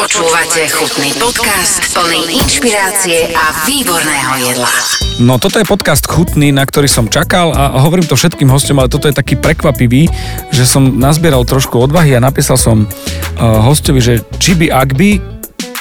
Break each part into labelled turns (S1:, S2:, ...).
S1: Počúvate chutný podcast plný inšpirácie a výborného jedla.
S2: No toto je podcast chutný, na ktorý som čakal a hovorím to všetkým hostom, ale toto je taký prekvapivý, že som nazbieral trošku odvahy a napísal som uh, hostovi, že či by ak by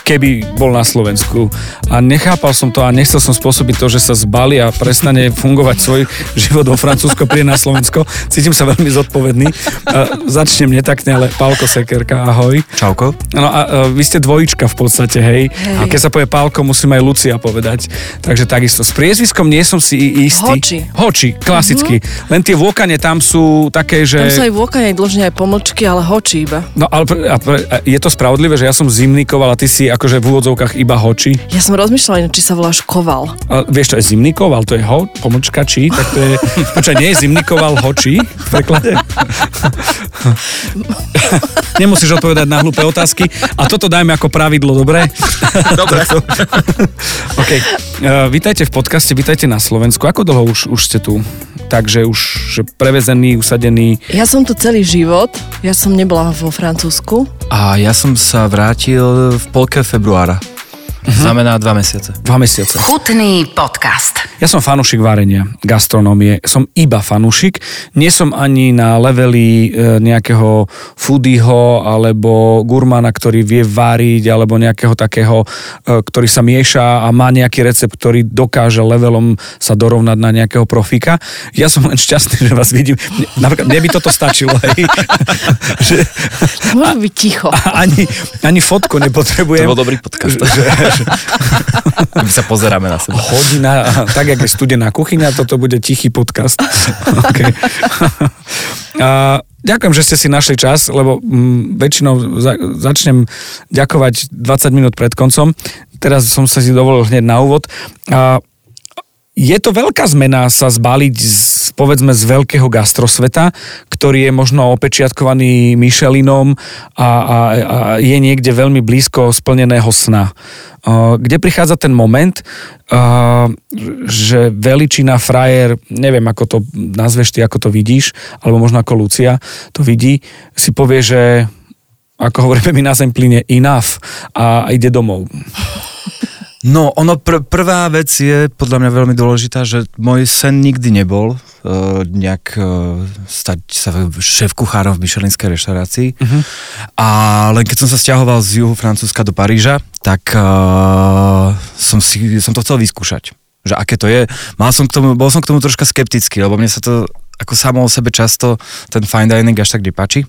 S2: keby bol na Slovensku. A nechápal som to a nechcel som spôsobiť to, že sa zbali a prestane fungovať svoj život vo Francúzsko, príde na Slovensko. Cítim sa veľmi zodpovedný. A začnem netakne, ale Pálko Sekerka, ahoj.
S3: Čauko.
S2: No a, a vy ste dvojička v podstate, hej. hej. A keď sa povie Pálko, musím aj Lucia povedať. Takže takisto. S priezviskom nie som si istý.
S4: Hoči.
S2: Hoči, klasicky. Mm-hmm. Len tie vôkane tam sú také, že...
S4: Tam sú aj vôkane, dlžne aj pomlčky, ale hoči iba.
S2: No ale a, a, je to spravodlivé, že ja som zimnikoval a ty si akože v úvodzovkách iba hoči.
S4: Ja som rozmýšľala, či sa voláš koval.
S2: A vieš, to je zimný koval, to je ho, pomočka či, tak to je, počkaj, nie je zimný koval hoči v preklade? Nemusíš odpovedať na hlúpe otázky. A toto dajme ako pravidlo, dobre?
S3: Dobre.
S2: OK. Uh, vítajte v podcaste, vítajte na Slovensku. Ako dlho už, už ste tu? Takže už že prevezený, usadený.
S4: Ja som tu celý život. Ja som nebola vo Francúzsku.
S3: A ja som sa vrátil v polke februára. Uh-huh. Znamená dva mesiace.
S2: Dva mesiace.
S1: Chutný podcast.
S2: Ja som fanúšik varenia, gastronómie. Som iba fanúšik. Nie som ani na leveli e, nejakého foodieho alebo gurmana, ktorý vie váriť, alebo nejakého takého, e, ktorý sa mieša a má nejaký recept, ktorý dokáže levelom sa dorovnať na nejakého profika. Ja som len šťastný, že vás vidím. Napríklad, mne by toto stačilo. Hej.
S4: že, Môžem byť ticho.
S2: Ani, ani fotku nepotrebujem.
S3: To bol dobrý podcast. Že, My sa pozeráme na seba.
S2: Hodina, tak jak je studená kuchyňa, toto bude tichý podcast. okay. A, ďakujem, že ste si našli čas, lebo m, väčšinou za, začnem ďakovať 20 minút pred koncom. Teraz som sa si dovolil hneď na úvod. A, je to veľká zmena sa zbaliť z, povedzme z veľkého gastrosveta, ktorý je možno opečiatkovaný Michelinom a, a, a je niekde veľmi blízko splneného sna. Kde prichádza ten moment, že veličina frajer, neviem ako to nazveš ty, ako to vidíš, alebo možno ako Lucia to vidí, si povie, že ako hovoríme my na Zempline, enough a ide domov.
S3: No, ono pr- prvá vec je podľa mňa veľmi dôležitá, že môj sen nikdy nebol uh, nejak uh, stať sa šéf kuchárom v myšelinskej reštaurácii. Uh-huh. A len keď som sa stiahoval z juhu Francúzska do Paríža, tak uh, som, si, som to chcel vyskúšať. Že aké to je. Mal som k tomu, bol som k tomu troška skeptický, lebo mne sa to ako samo o sebe často ten fine dining až tak nepáči.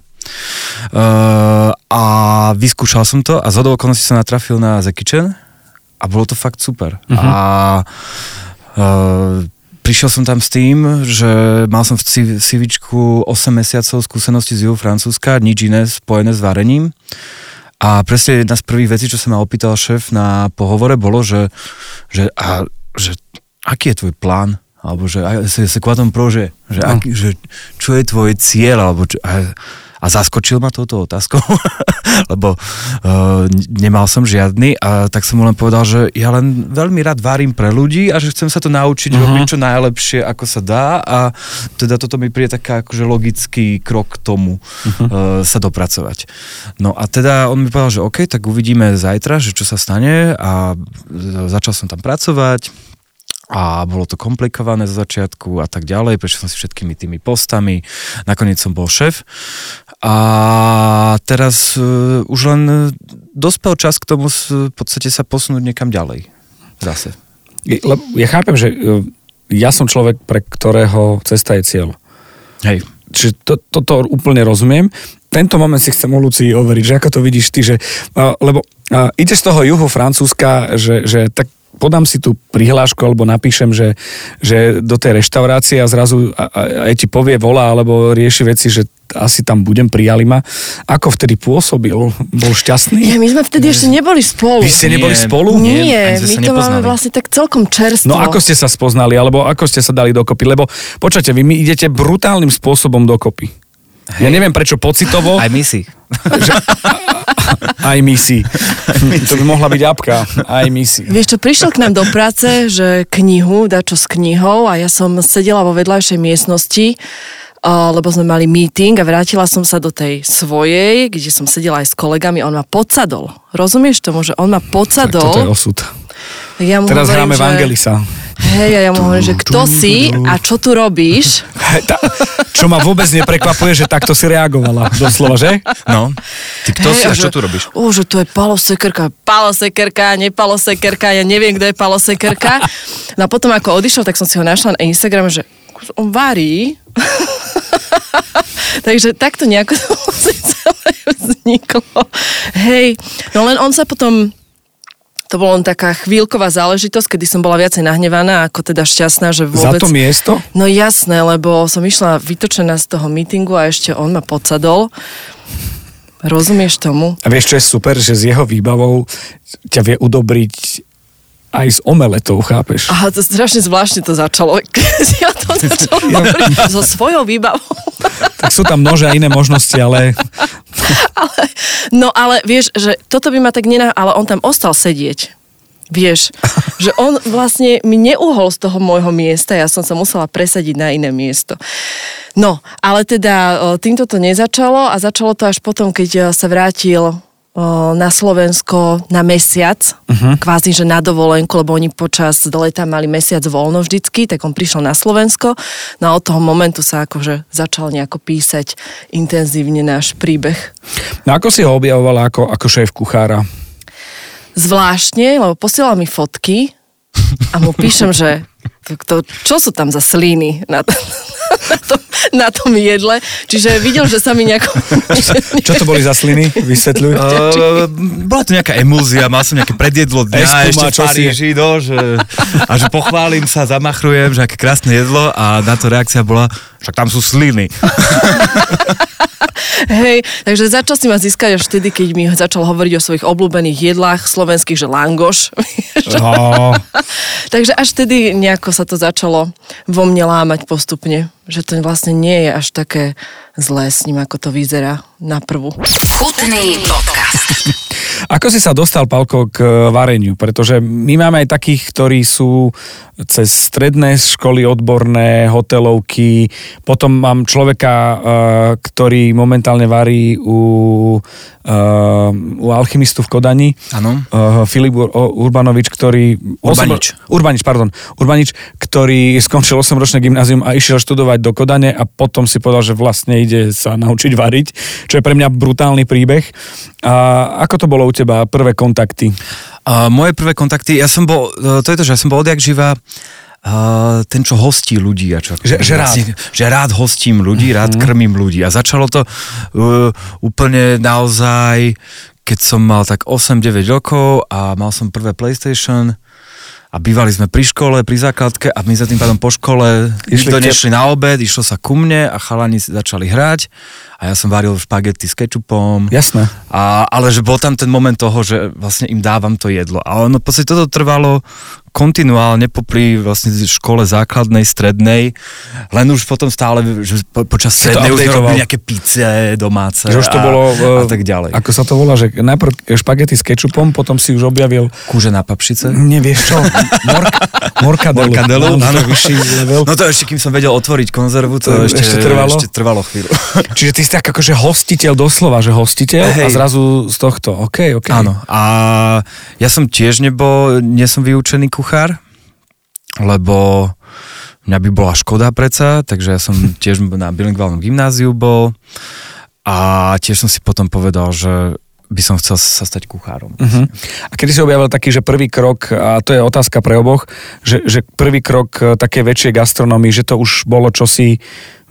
S3: Uh, a vyskúšal som to a z okolností som natrafil na The Kitchen, a bolo to fakt super. Uh-huh. A uh, prišiel som tam s tým, že mal som v CVčku 8 mesiacov skúsenosti z juhu Francúzska, nič iné spojené s varením. A presne jedna z prvých vecí, čo sa ma opýtal šéf na pohovore, bolo, že, že, a, že aký je tvoj plán? Alebo že sa, sa kvatom pro, že, že, no. aký, že čo je tvoj cieľ? Alebo čo, a, a zaskočil ma touto otázkou, lebo uh, nemal som žiadny a tak som mu len povedal, že ja len veľmi rád varím pre ľudí a že chcem sa to naučiť uh-huh. robiť čo najlepšie, ako sa dá a teda toto mi príde taká akože logický krok k tomu uh-huh. uh, sa dopracovať. No a teda on mi povedal, že OK, tak uvidíme zajtra, že čo sa stane a začal som tam pracovať, a bolo to komplikované zo začiatku a tak ďalej, prešiel som si všetkými tými postami, nakoniec som bol šéf a teraz uh, už len dospel čas k tomu v podstate sa posunúť niekam ďalej zase.
S2: Lebo ja chápem, že uh, ja som človek, pre ktorého cesta je cieľ.
S3: Hej.
S2: Čiže to, toto úplne rozumiem. Tento moment si chcem u Lucii overiť, že ako to vidíš ty, že, uh, lebo uh, ide z toho juhu Francúzska, že, že tak podám si tú prihlášku alebo napíšem, že, že do tej reštaurácie a zrazu aj ti povie, volá alebo rieši veci, že asi tam budem, prijali ma. Ako vtedy pôsobil? Bol šťastný?
S4: Nie, my sme vtedy ešte neboli spolu.
S2: Vy ste neboli
S3: Nie.
S2: spolu?
S4: Nie,
S3: ani sme
S4: my to
S3: nepoznali.
S4: máme vlastne tak celkom čerstvo.
S2: No ako ste sa spoznali, alebo ako ste sa dali dokopy? Lebo počujete, vy mi idete brutálnym spôsobom dokopy. Ja neviem prečo pocitovo.
S3: Aj my si.
S2: Aj misi. To by mohla byť apka. Aj misi.
S4: Vieš čo, prišiel k nám do práce, že knihu, dá čo s knihou a ja som sedela vo vedľajšej miestnosti lebo sme mali meeting a vrátila som sa do tej svojej, kde som sedela aj s kolegami, on ma podsadol. Rozumieš tomu, že on ma
S2: Tak
S4: podsadol?
S2: toto je osud.
S4: Tak ja mu
S2: Teraz
S4: hovorím,
S2: hráme v
S4: že-
S2: Angelisa.
S4: Hej, a ja mu hovorím, že kto si a čo tu robíš?
S2: Čo ma vôbec neprekvapuje, že takto si reagovala. Doslova, že?
S3: No, ty kto si a
S4: že-
S3: čo tu robíš?
S4: Ó, že to je palosekerka. Palosekerka, nepalosekerka, ja neviem, kto je palosekerka. No a potom ako odišiel, tak som si ho našla na Instagram, že on varí. Takže takto nejako to celé vzniklo. Hej, no len on sa potom to bola len taká chvíľková záležitosť, kedy som bola viacej nahnevaná, ako teda šťastná, že
S2: Za
S4: vôbec...
S2: to miesto?
S4: No jasné, lebo som išla vytočená z toho meetingu a ešte on ma podsadol. Rozumieš tomu?
S2: A vieš, čo je super, že s jeho výbavou ťa vie udobriť aj s omeletou, chápeš?
S4: Aha, to strašne zvláštne to začalo. Keď ja to začala hovoriť so svojou výbavou.
S2: Tak sú tam množe a iné možnosti, ale
S4: ale, no ale vieš, že toto by ma tak nená... Ale on tam ostal sedieť. Vieš, že on vlastne mi neuhol z toho môjho miesta, ja som sa musela presadiť na iné miesto. No, ale teda týmto to nezačalo a začalo to až potom, keď sa vrátil na Slovensko na mesiac, uh-huh. kvázi, že na dovolenku, lebo oni počas leta mali mesiac voľno vždycky, tak on prišiel na Slovensko. No a od toho momentu sa akože začal nejako písať intenzívne náš príbeh.
S2: no ako si ho objavovala ako, ako šéf kuchára?
S4: zvláštne, lebo posielal mi fotky a mu píšem, že to, čo sú tam za slíny na, to, na, tom, na tom jedle. Čiže videl, že sa mi nejako...
S2: Čo to boli za sliny? Vysvetľuj.
S3: Uh, bola to nejaká emúzia, mal som nejaké predjedlo dňa
S2: Eskuma,
S3: ešte v Paríži, no, že, a že pochválim sa, zamachrujem, že aké krásne jedlo a na to reakcia bola, však tam sú sliny.
S4: Hej, takže začal si ma získať až vtedy, keď mi začal hovoriť o svojich obľúbených jedlách slovenských, že langoš.
S2: No,
S4: takže až vtedy nejako sa to začalo vo mne lámať postupne. Že to vlastne nie je až také zlé s ním, ako to vyzerá na prvú.
S1: Chutný podcast.
S2: Ako si sa dostal, Palko, k vareniu? Pretože my máme aj takých, ktorí sú cez stredné školy odborné, hotelovky. Potom mám človeka, eh, ktorý momentálne varí u, eh, u alchymistu v Kodani.
S3: Áno.
S2: Filip Urbanovič, ktorý...
S3: Urbanič.
S2: Urbanič, pardon. Urbanič, ktorý skončil 8-ročné gymnázium a išiel študovať do Kodane a potom si povedal, že vlastne ide sa naučiť variť, čo je pre mňa brutálny príbeh. A ako to bolo u teba, prvé kontakty?
S3: Uh, moje prvé kontakty, ja som bol, uh, to je to, že ja som bol odjak živa Uh, ten, čo hostí ľudí. A čo,
S2: Že- že rád.
S3: že rád hostím ľudí,
S2: Mhm.
S3: rád krmím ľudí. A začalo to uh, úplne naozaj, keď som mal tak 8-9 rokov a mal som prvé PlayStation a bývali sme pri škole, pri základke a my za tým pádom po škole
S2: Išli
S3: nešli na obed, išlo sa ku mne a chalani si začali hrať a ja som varil špagety s kečupom.
S2: Jasné.
S3: A, ale že bol tam ten moment toho, že vlastne im dávam to jedlo. A ono v podstate toto trvalo kontinuálne popri vlastne škole základnej, strednej, len už potom stále, že po, počas strednej už robili nejaké pice domáce
S2: Že už to
S3: a,
S2: bolo...
S3: a
S2: eh,
S3: tak ďalej.
S2: Ako sa to volá, že najprv špagety s kečupom, potom si už objavil...
S3: Kúže na papšice.
S2: Nevieš čo? Mork, morkadelu.
S3: Morkadelu,
S2: No, vyšší level.
S3: No to ešte, kým som vedel otvoriť konzervu, to,
S2: To
S3: ešte,
S2: ešte trvalo?
S3: Ešte trvalo chvíľu.
S2: Čiže ty si tak akože hostiteľ doslova, že hostiteľ a
S3: Hej.
S2: zrazu z tohto. OK, OK.
S3: Áno. A ja som tiež nebol, nie som vyučený kuchár, lebo mňa by bola škoda predsa, takže ja som tiež na bilingválnom gymnáziu bol a tiež som si potom povedal, že by som chcel sa stať kuchárom.
S2: Uh-huh. A kedy si objavil taký, že prvý krok, a to je otázka pre oboch, že, že prvý krok e, také väčšej gastronomii, že to už bolo čosi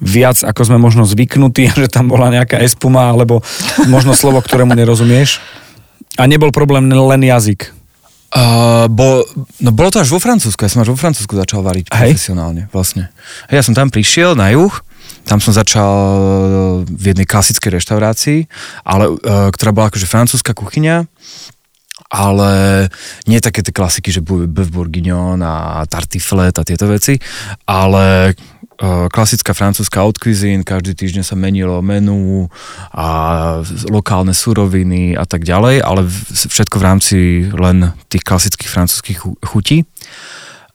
S2: viac, ako sme možno zvyknutí, že tam bola nejaká espuma, alebo možno slovo, ktorému nerozumieš. A nebol problém len jazyk.
S3: Uh, bo, no bolo to až vo Francúzsku, ja som až vo Francúzsku začal variť
S2: Hej.
S3: profesionálne vlastne. Ja som tam prišiel na juh, tam som začal v jednej klasickej reštaurácii, ale, uh, ktorá bola akože francúzska kuchyňa, ale nie také tie klasiky, že beef bourguignon a tartiflet a tieto veci, ale uh, klasická francúzska haute cuisine, každý týždeň sa menilo menu a lokálne suroviny a tak ďalej, ale všetko v rámci len tých klasických francúzských chu- chutí.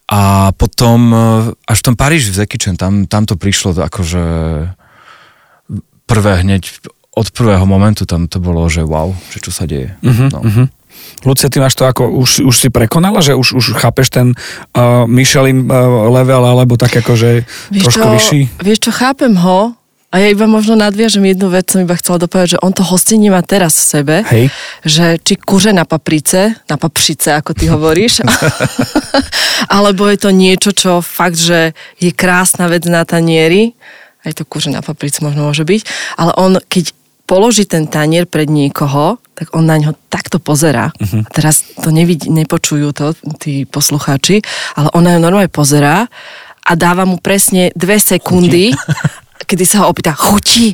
S3: A potom eh, až v tom Paríži v Zekicen, tam, tam to prišlo akože prvé hneď od prvého momentu tam to bolo, že wow, že čo sa deje.
S2: Mhm,
S3: no.
S2: mhm. Lucia, ty máš to ako, už, už si prekonala, že už, už chápeš ten uh, Michelin uh, level, alebo tak ako, že trošku
S4: čo,
S2: vyšší?
S4: Vieš čo, chápem ho, a ja iba možno nadviažem jednu vec, som iba chcela dopovedať, že on to hostenie má teraz v sebe,
S2: Hej.
S4: že či kuře na paprice, na paprice, ako ty hovoríš, alebo je to niečo, čo fakt, že je krásna vec na tanieri, aj to kuře na paprice možno môže byť, ale on, keď položí ten tanier pred niekoho, tak on na ňo takto pozerá. Uh-huh. A teraz to nevidí, nepočujú to tí poslucháči, ale on na ňo normálne pozerá a dáva mu presne dve sekundy, kedy sa ho opýta, chutí,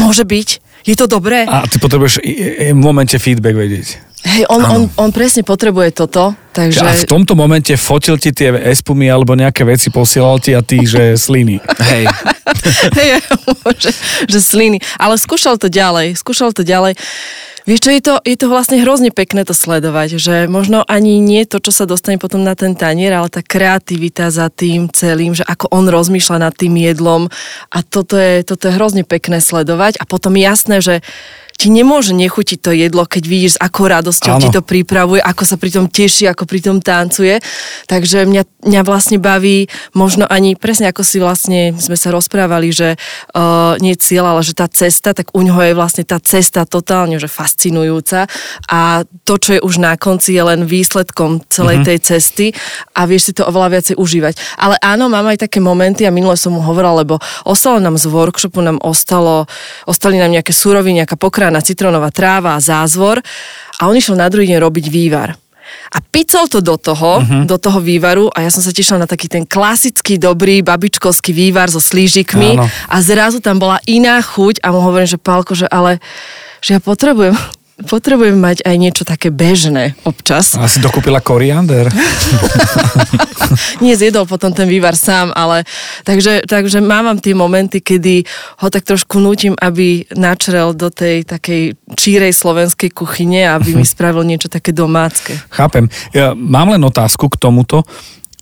S4: môže byť, je to dobré?
S2: A ty potrebuješ v momente feedback vedieť.
S4: Hej, on, on, on presne potrebuje toto, takže...
S2: Že a v tomto momente fotil ti tie espumy alebo nejaké veci posielal ti a ty, že sliny.
S3: Hej,
S4: Hej, že, že sliny. Ale skúšal to ďalej, skúšal to ďalej. Vieš čo, je to, je to vlastne hrozne pekné to sledovať, že možno ani nie to, čo sa dostane potom na ten tanier, ale tá kreativita za tým celým, že ako on rozmýšľa nad tým jedlom. A toto je, toto je hrozne pekné sledovať. A potom jasné, že ti nemôže nechutiť to jedlo, keď vidíš, s akou radosťou
S2: Áno.
S4: ti to pripravuje, ako sa pri tom teší, ako pri tom tancuje. Takže mňa, mňa vlastne baví možno ani, presne ako si vlastne sme sa rozprávali, že uh, nie cieľ, ale že tá cesta, tak u ňoho je vlastne tá cesta totálne že fascinujúca a to, čo je už na konci, je len výsledkom celej tej cesty a vieš si to oveľa viacej užívať. Ale áno, mám aj také momenty a minule som mu hovorila, lebo ostalo nám z workshopu, nám ostalo, ostali nám nejaké súroviny, nejaká pokrána citrónová tráva a zázvor a on išiel na druhý deň robiť vývar. A picol to do toho, uh-huh. do toho vývaru a ja som sa tešila na taký ten klasický, dobrý babičkovský vývar so slížikmi
S2: Áno.
S4: a zrazu tam bola iná chuť a mu hovorím, že Pálko, že ale že ja potrebujem, potrebujem mať aj niečo také bežné občas.
S2: A si dokúpila koriander.
S4: Nie zjedol potom ten vývar sám, ale takže, takže mávam tie momenty, kedy ho tak trošku nútim, aby načrel do tej takej čírej slovenskej kuchyne, aby mi spravil niečo také domácké.
S2: Chápem. Ja mám len otázku k tomuto.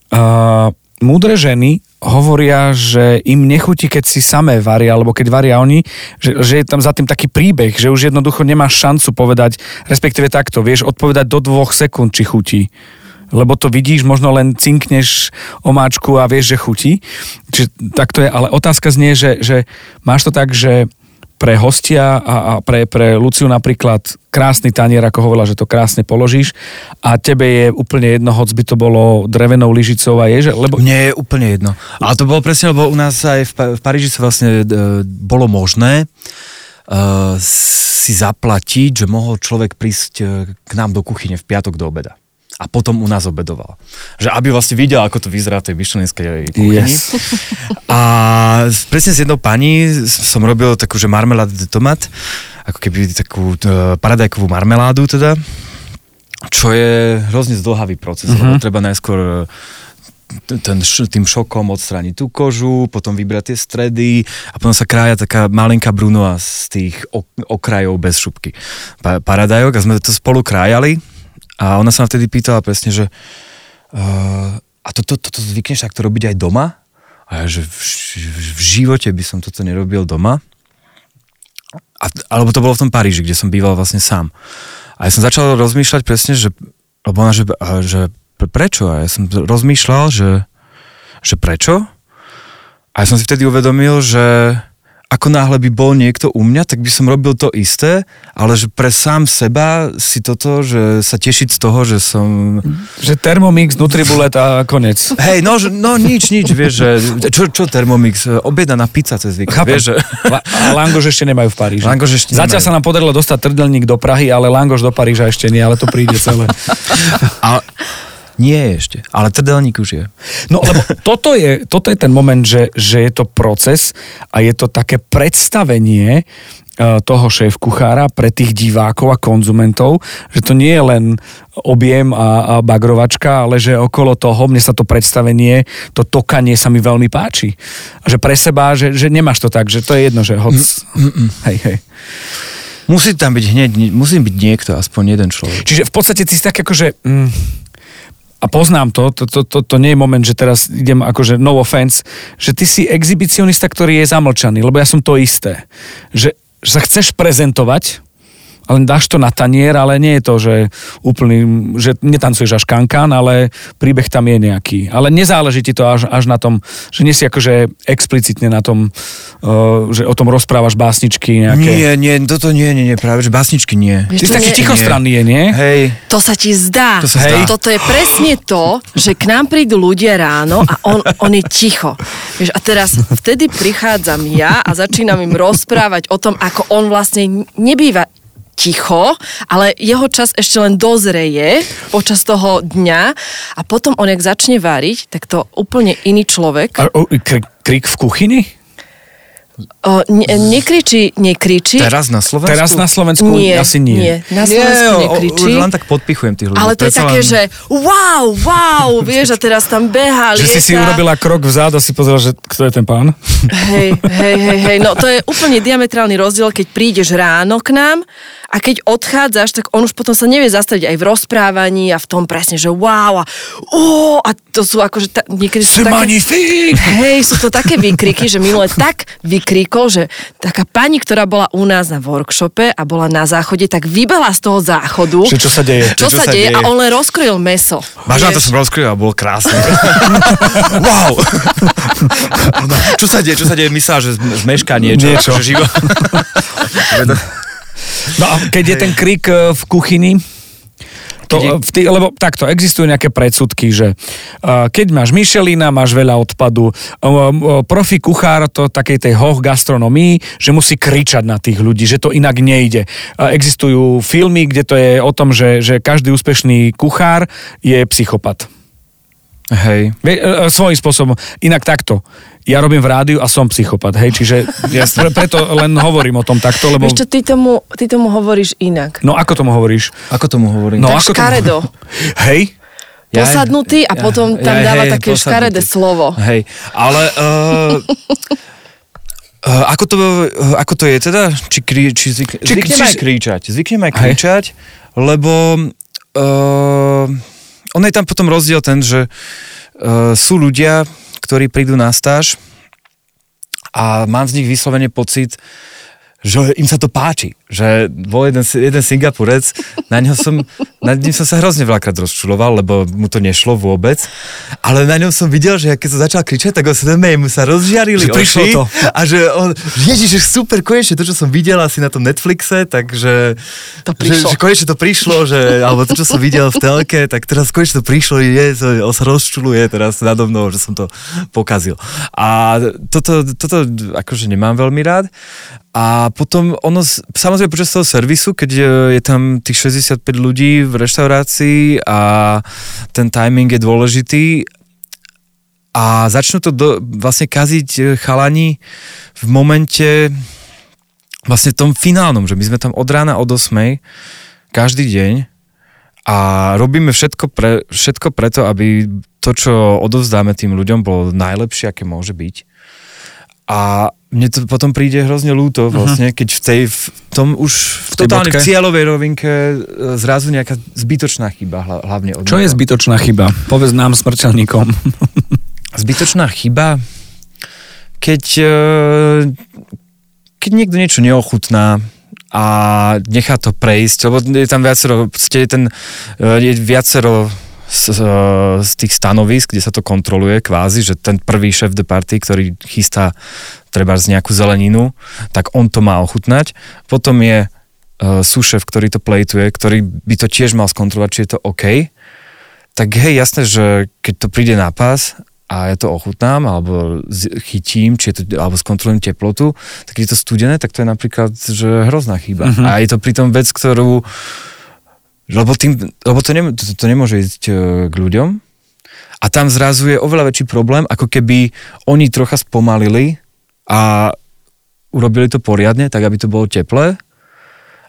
S2: Uh, múdre ženy hovoria, že im nechutí, keď si samé varia, alebo keď varia oni, že, že je tam za tým taký príbeh, že už jednoducho nemáš šancu povedať, respektíve takto, vieš odpovedať do dvoch sekúnd, či chutí. Lebo to vidíš, možno len cinkneš omáčku a vieš, že chutí. Čiže takto je, ale otázka znie, že, že máš to tak, že pre hostia a, a pre, pre Luciu napríklad krásny tanier, ako hovorila, že to krásne položíš a tebe je úplne jedno, hoc by to bolo drevenou lyžicou a je, že, lebo
S3: Mne je úplne jedno. Ale to bolo presne, lebo u nás aj v, v Paríži sa vlastne e, bolo možné uh, si zaplatiť, že mohol človek prísť e, k nám do kuchyne v piatok do obeda. A potom u nás obedoval. Že aby vlastne videl, ako to vyzerá v tej myšlenskej kuchyni.
S2: Yes.
S3: A presne s jednou pani som robil takú, že marmeládu de tomat, ako keby takú uh, paradajkovú marmeládu teda, čo je hrozne zdlhavý proces, uh-huh. lebo treba najskôr e, ten, tým šokom odstrániť tú kožu, potom vybrať tie stredy a potom sa krája taká malinká brunoa z tých ok- okrajov bez šupky. Pa- paradajok a sme to spolu krájali a ona sa ma vtedy pýtala presne, že uh, a toto to, to, to zvykneš takto robiť aj doma? A ja, že v, v, v živote by som toto nerobil doma. A, alebo to bolo v tom Paríži, kde som býval vlastne sám. A ja som začal rozmýšľať presne, že, lebo ona, že, a, že pre- prečo? A ja som rozmýšľal, že, že prečo? A ja som si vtedy uvedomil, že ako náhle by bol niekto u mňa, tak by som robil to isté, ale že pre sám seba si toto, že sa tešiť z toho, že som...
S2: že Thermomix, Nutribulet a konec.
S3: Hej, no, že- no nič, nič, vieš, že... Čo, čo Thermomix? Objednaná pizza cez víkend, vieš, že...
S2: A Langoš ešte nemajú v Paríži.
S3: Langoš ešte
S2: Zatiaľ
S3: nemajú.
S2: sa nám podarilo dostať trdelník do Prahy, ale Langoš do Paríža ešte nie, ale to príde celé.
S3: A, nie je ešte, ale trdelník už je.
S2: No lebo toto je, toto je ten moment, že, že je to proces a je to také predstavenie eh, toho šéf kuchára pre tých divákov a konzumentov, že to nie je len objem a, a bagrovačka, ale že okolo toho, mne sa to predstavenie, to tokanie sa mi veľmi páči. A že pre seba, že, že nemáš to tak, že to je jedno, že hoc... Hej, hej.
S3: Musí tam byť hneď, musí byť niekto, aspoň jeden človek.
S2: Čiže v podstate ty si tak akože... Mm, a poznám to, to, to, to, to nie je moment, že teraz idem akože no offense, že ty si exhibicionista, ktorý je zamlčaný, lebo ja som to isté. Že, že sa chceš prezentovať, len dáš to na tanier, ale nie je to, že úplný, že netancuješ až kankán, ale príbeh tam je nejaký. Ale nezáleží ti to až, až na tom, že nie si akože explicitne na tom, uh, že o tom rozprávaš básničky nejaké.
S3: Nie, nie, toto nie, nie, nie, práve, že básničky nie.
S4: Vieš,
S2: Ty taký
S4: nie-
S2: tichostranný je, nie?
S3: Hej,
S4: To sa ti zdá.
S3: To sa zdá.
S4: Toto je presne to, že k nám prídu ľudia ráno a on, on je ticho. Vieš, a teraz vtedy prichádzam ja a začínam im rozprávať o tom, ako on vlastne nebýva ticho, ale jeho čas ešte len dozreje počas toho dňa a potom on, jak začne variť, tak to úplne iný človek.
S2: A, o, krik, krik v kuchyni?
S4: O, ne, nekričí, nekričí.
S3: teraz na Slovensku?
S2: Teraz na Slovensku
S4: nie,
S2: asi nie.
S4: nie. Na Slovensku
S3: o- o-
S4: nekričí.
S3: Už len tak podpichujem tých ľudí.
S4: Ale to je také,
S3: len-
S4: že wow, wow, vieš, a teraz tam beha,
S2: Že si si
S4: lieta.
S2: urobila krok vzad a si pozrela, že kto je ten pán?
S4: Hej, hej, hej, hej, no to je úplne diametrálny rozdiel, keď prídeš ráno k nám a keď odchádzaš, tak on už potom sa nevie zastaviť aj v rozprávaní a v tom presne, že wow a ó, a to sú akože, ta, niekedy sú
S2: C'est
S4: také...
S2: magnifique!
S4: Hej, sú to také výkriky, že minule tak vykríkol, že taká pani, ktorá bola u nás na workshope a bola na záchode, tak vybehla z toho záchodu.
S2: Že čo sa deje?
S4: Čo,
S3: Čo
S4: sa,
S3: sa
S4: deje?
S3: deje?
S4: A on len rozkrojil meso.
S3: Vážne, to
S4: Vieš?
S3: som rozkryl a bolo krásne. wow! Čo sa deje? Čo sa deje? Myslela, že zmešká niečo.
S2: Niečo.
S3: Že živo.
S2: No a keď je ten krik e, v kuchyni, to, v tý, lebo takto, existujú nejaké predsudky, že uh, keď máš Michelina, máš veľa odpadu. Uh, uh, profi kuchár to takej tej hoch gastronomii, že musí kričať na tých ľudí, že to inak nejde. Uh, existujú filmy, kde to je o tom, že, že každý úspešný kuchár je psychopat.
S3: Hej.
S2: Svojím spôsobom. Inak takto. Ja robím v rádiu a som psychopat, hej, čiže ja pre, preto len hovorím o tom takto, lebo...
S4: Vieš čo, ty tomu, ty tomu hovoríš inak.
S2: No ako tomu hovoríš?
S3: Ako tomu hovorím?
S2: No
S4: Tak
S2: ako
S4: škaredo.
S2: Tomu... Hej?
S3: Ja-
S4: Posadnutý a potom tam dáva také škaredé slovo.
S3: Hej, ale... Uh, ako, to, ako to je teda? Či, kri, či, zvyk,
S2: Či-
S3: zvyknem
S2: či-
S3: aj kričať. Zvyknem aj
S2: Hej.
S3: kričať, lebo uh, on je tam potom rozdiel ten, že uh, sú ľudia, ktorí prídu na stáž a mám z nich vyslovene pocit, že im sa to páči. Že bol jeden, jeden Singapurec, na ňom som, nad ním som sa hrozne veľakrát rozčuloval, lebo mu to nešlo vôbec. Ale na ňom som videl, že keď som začal kričať, tak on sa mu sa rozžiarili
S2: Že prišlo
S3: oči
S2: to.
S3: A že on, ježiš, že super, konečne to, čo som videl asi na tom Netflixe, takže...
S4: To
S3: Že,
S4: prišlo.
S3: že konečne to prišlo, že, alebo to, čo som videl v telke, tak teraz konečne to prišlo, je, on sa rozčuluje teraz nado mnou, že som to pokazil. A toto, toto akože nemám veľmi rád. A potom ono, samozrejme počas toho servisu, keď e, je tam tých 65 ľudí v reštaurácii a ten timing je dôležitý a začnú to do, vlastne kaziť e, chalani v momente vlastne tom finálnom, že my sme tam od rána od 8 každý deň a robíme všetko, pre, všetko preto, aby to, čo odovzdáme tým ľuďom, bolo najlepšie, aké môže byť. A mne to potom príde hrozne ľúto vlastne, keď v, tej, v tom už v
S2: tej
S3: totálne
S2: bodke?
S3: v cieľovej rovinke e, zrazu nejaká zbytočná chyba, hla- hlavne od
S2: Čo je zbytočná chyba? Povedz nám smrteľníkom.
S3: Zbytočná chyba, keď, e, keď niekto niečo neochutná a nechá to prejsť, lebo je tam viacero, je, ten, e, je viacero z, e, z tých stanovisk, kde sa to kontroluje kvázi, že ten prvý šéf de party, ktorý chystá treba z nejakú zeleninu, tak on to má ochutnať. Potom je uh, súšef, ktorý to plejtuje, ktorý by to tiež mal skontrolovať, či je to OK. Tak hej, jasné, že keď to príde na pás a ja to ochutnám, alebo chytím, či je to, alebo skontrolujem teplotu, tak je to studené, tak to je napríklad že hrozná chyba. Uh-huh. A je to pritom vec, ktorú lebo, tým, lebo to, nem, to, to nemôže ísť e, k ľuďom a tam zrazu je oveľa väčší problém, ako keby oni trocha spomalili a urobili to poriadne, tak aby to bolo teplé.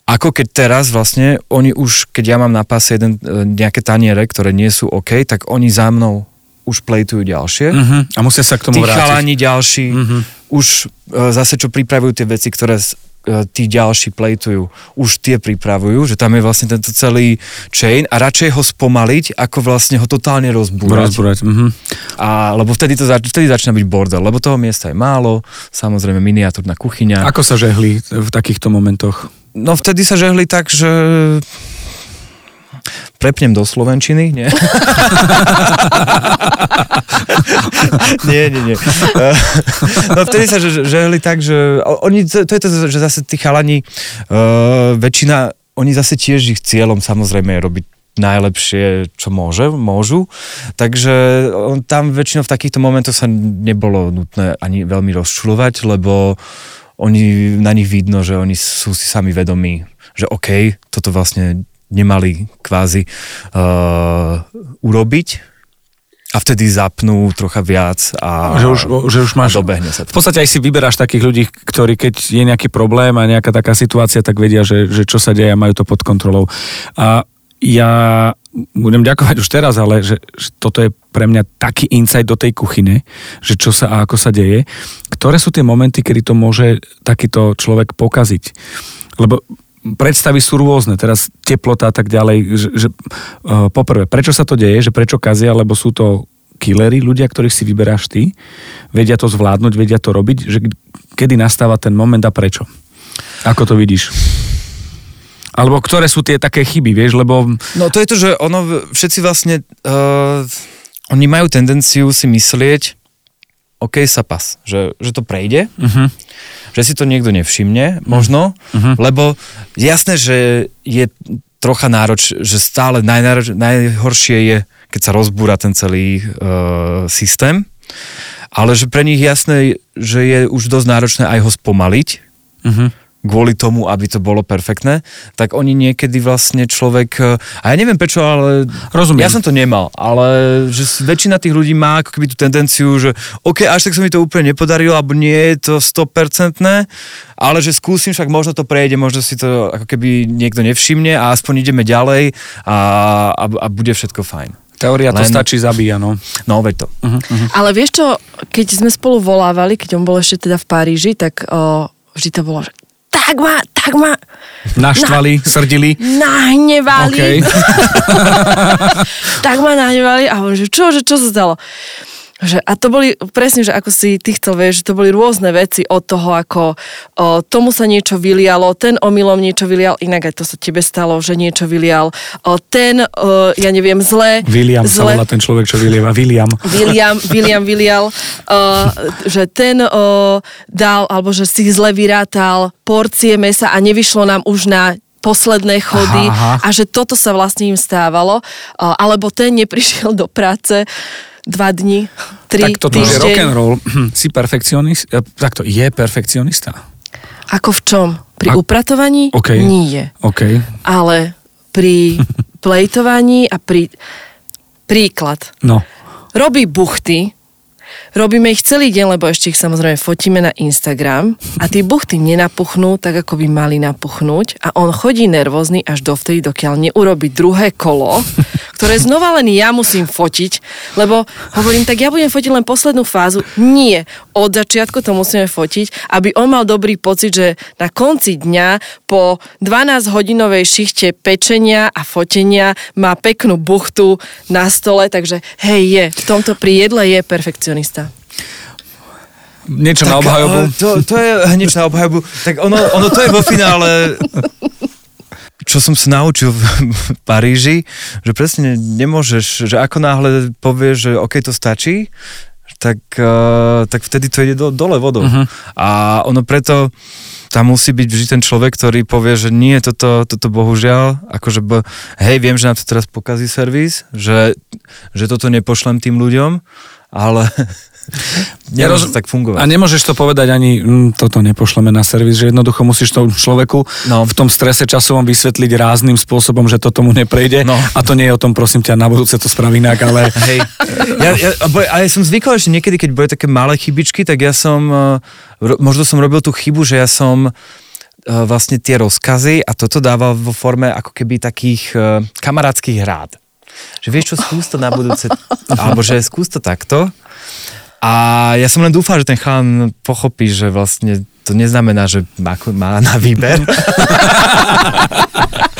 S3: Ako keď teraz vlastne, oni už, keď ja mám na páse jeden, e, nejaké taniere, ktoré nie sú OK, tak oni za mnou už plejtujú ďalšie.
S2: Uh-huh. A musia sa k tomu
S3: Tí
S2: vrátiť.
S3: chalani ďalší
S2: Mhm.
S3: už e, zase čo pripravujú tie veci, ktoré tí ďalší plejtujú, už tie pripravujú, že tam je vlastne tento celý chain a radšej ho spomaliť, ako vlastne ho totálne rozbúrať.
S2: Rozbúrať. Mhm.
S3: A, lebo vtedy, to, zač- vtedy začína byť bordel, lebo toho miesta je málo, samozrejme miniatúrna kuchyňa.
S2: Ako sa žehli v takýchto momentoch?
S3: No vtedy sa žehli tak, že prepnem do Slovenčiny, nie? nie, nie, nie. no vtedy sa že- žehli tak, že oni, to, to je to, že zase tí chalani, uh, väčšina, oni zase tiež ich cieľom samozrejme je robiť najlepšie, čo môže, môžu. Takže on, tam väčšinou v takýchto momentoch sa nebolo nutné ani veľmi rozčulovať, lebo oni, na nich vidno, že oni sú si sami vedomí, že OK, toto vlastne nemali kvázi uh, urobiť a vtedy zapnú trocha viac a,
S2: Že už, že už máš...
S3: dobehne sa
S2: V
S3: to.
S2: podstate aj si vyberáš takých ľudí, ktorí keď je nejaký problém a nejaká taká situácia, tak vedia, že, že čo sa deje a majú to pod kontrolou. A ja budem ďakovať už teraz, ale že, že toto je pre mňa taký insight do tej kuchyne, že čo sa a ako sa deje. Ktoré sú tie momenty, kedy to môže takýto človek pokaziť? Lebo predstavy sú rôzne, teraz teplota a tak ďalej, že, že uh, poprvé, prečo sa to deje, že prečo kazia, lebo sú to killery, ľudia, ktorých si vyberáš ty, vedia to zvládnuť, vedia to robiť, že kedy nastáva ten moment a prečo? Ako to vidíš? Alebo ktoré sú tie také chyby, vieš, lebo...
S3: No to je to, že ono, všetci vlastne, uh, oni majú tendenciu si myslieť, OK, sa pas, že, že to prejde,
S2: Uh-huh.
S3: že si to niekto nevšimne, možno,
S2: Mhm.
S3: lebo jasné, že je trocha nároč, že stále najnároč, najhoršie je, keď sa rozbúra ten celý uh, systém, ale že pre nich jasné, že je už dosť náročné aj ho spomaliť,
S2: Uh-huh.
S3: Kvôli tomu, aby to bolo perfektné, tak oni niekedy vlastne človek, eh, a ja neviem prečo, ale
S2: Rozumiem.
S3: ja som to nemal, ale že väčšina tých ľudí má ako keby tú tendenciu, že OK, až tak sa mi to úplne nepodarilo, alebo nie je to 100%, ale že skúsim, však možno to prejde, možno si to ako keby niekto nevšimne a aspoň ideme ďalej a, a, a bude všetko fajn.
S2: Teória to
S3: Len-
S2: stačí, zabíja, no.
S3: No, veď to.
S4: Ale vieš čo, keď sme spolu volávali, keď on bol ešte teda v Paríži, tak o, vždy to bolo, že tak ma, tak ma
S2: Naštvali, srdili.
S4: nahnevali.
S2: OK.
S4: tak ma nahnevali a hovorím, že čo, že čo sa stalo? Že, a to boli presne, že ako si ty chcel, vieš, že to boli rôzne veci od toho, ako o, tomu sa niečo vylialo, ten omylom niečo vylial, inak aj to sa tebe stalo, že niečo vylial, o, ten, o, ja neviem, zle.
S2: William sa
S4: zle,
S2: volá ten človek, čo vylieva. William.
S4: William, William vylial, uh, že ten uh, dal, alebo že si zle vyrátal porcie mesa a nevyšlo nám už na posledné chody
S2: Aha, aha.
S4: a že toto sa vlastne im stávalo, uh, alebo ten neprišiel do práce dva dni, tri
S2: Tak toto je
S4: týždeň.
S2: rock and roll. Si perfekcionista? Takto, je perfekcionista.
S4: Ako v čom? Pri
S2: A-
S4: upratovaní?
S2: OK.
S4: Nie.
S2: OK.
S4: Ale pri plejtovaní a pri... Príklad.
S2: No.
S4: robí buchty, robíme ich celý deň, lebo ešte ich samozrejme fotíme na Instagram a tie buchty nenapuchnú tak, ako by mali napuchnúť a on chodí nervózny až dovtedy, dokiaľ neurobi druhé kolo, ktoré znova len ja musím fotiť, lebo hovorím, tak ja budem fotiť len poslednú fázu. Nie, od začiatku to musíme fotiť, aby on mal dobrý pocit, že na konci dňa po 12-hodinovej šichte pečenia a fotenia má peknú buchtu na stole, takže hej, je, v tomto pri jedle je perfekcionista.
S2: Niečo na obhajobu.
S3: ale To, to je hneď na obhajobu. Tak ono, ono to je vo finále čo som sa naučil v Paríži, že presne nemôžeš, že ako náhle povieš, že OK, to stačí, tak, uh, tak vtedy to ide do, dole vodou. Uh-huh. A ono preto tam musí byť vždy ten človek, ktorý povie, že nie, toto, toto bohužiaľ, akože b- hej, viem, že nám to teraz pokazí servis, že, že toto nepošlem tým ľuďom, ale nemôže tak fungovať.
S2: A nemôžeš to povedať ani, mm, toto nepošleme na servis, že jednoducho musíš tomu človeku
S3: No.
S2: v tom strese časovom vysvetliť rázným spôsobom, že to tomu neprejde.
S3: No.
S2: A to nie je o tom, prosím ťa, na budúce to spraví inak, ale...
S3: Hej. Ja, ja, a ja som zvykol, že niekedy, keď boli také malé chybičky, tak ja som, eh, možno som robil tú chybu, že ja som eh, vlastne tie rozkazy a toto dával vo forme ako keby takých uh, kamarátskych hrád. Že vieš čo, skús to na budúce, alebo že skús to takto. A ja som len dúfal, že ten chalán pochopí, že vlastne to neznamená, že má na výber.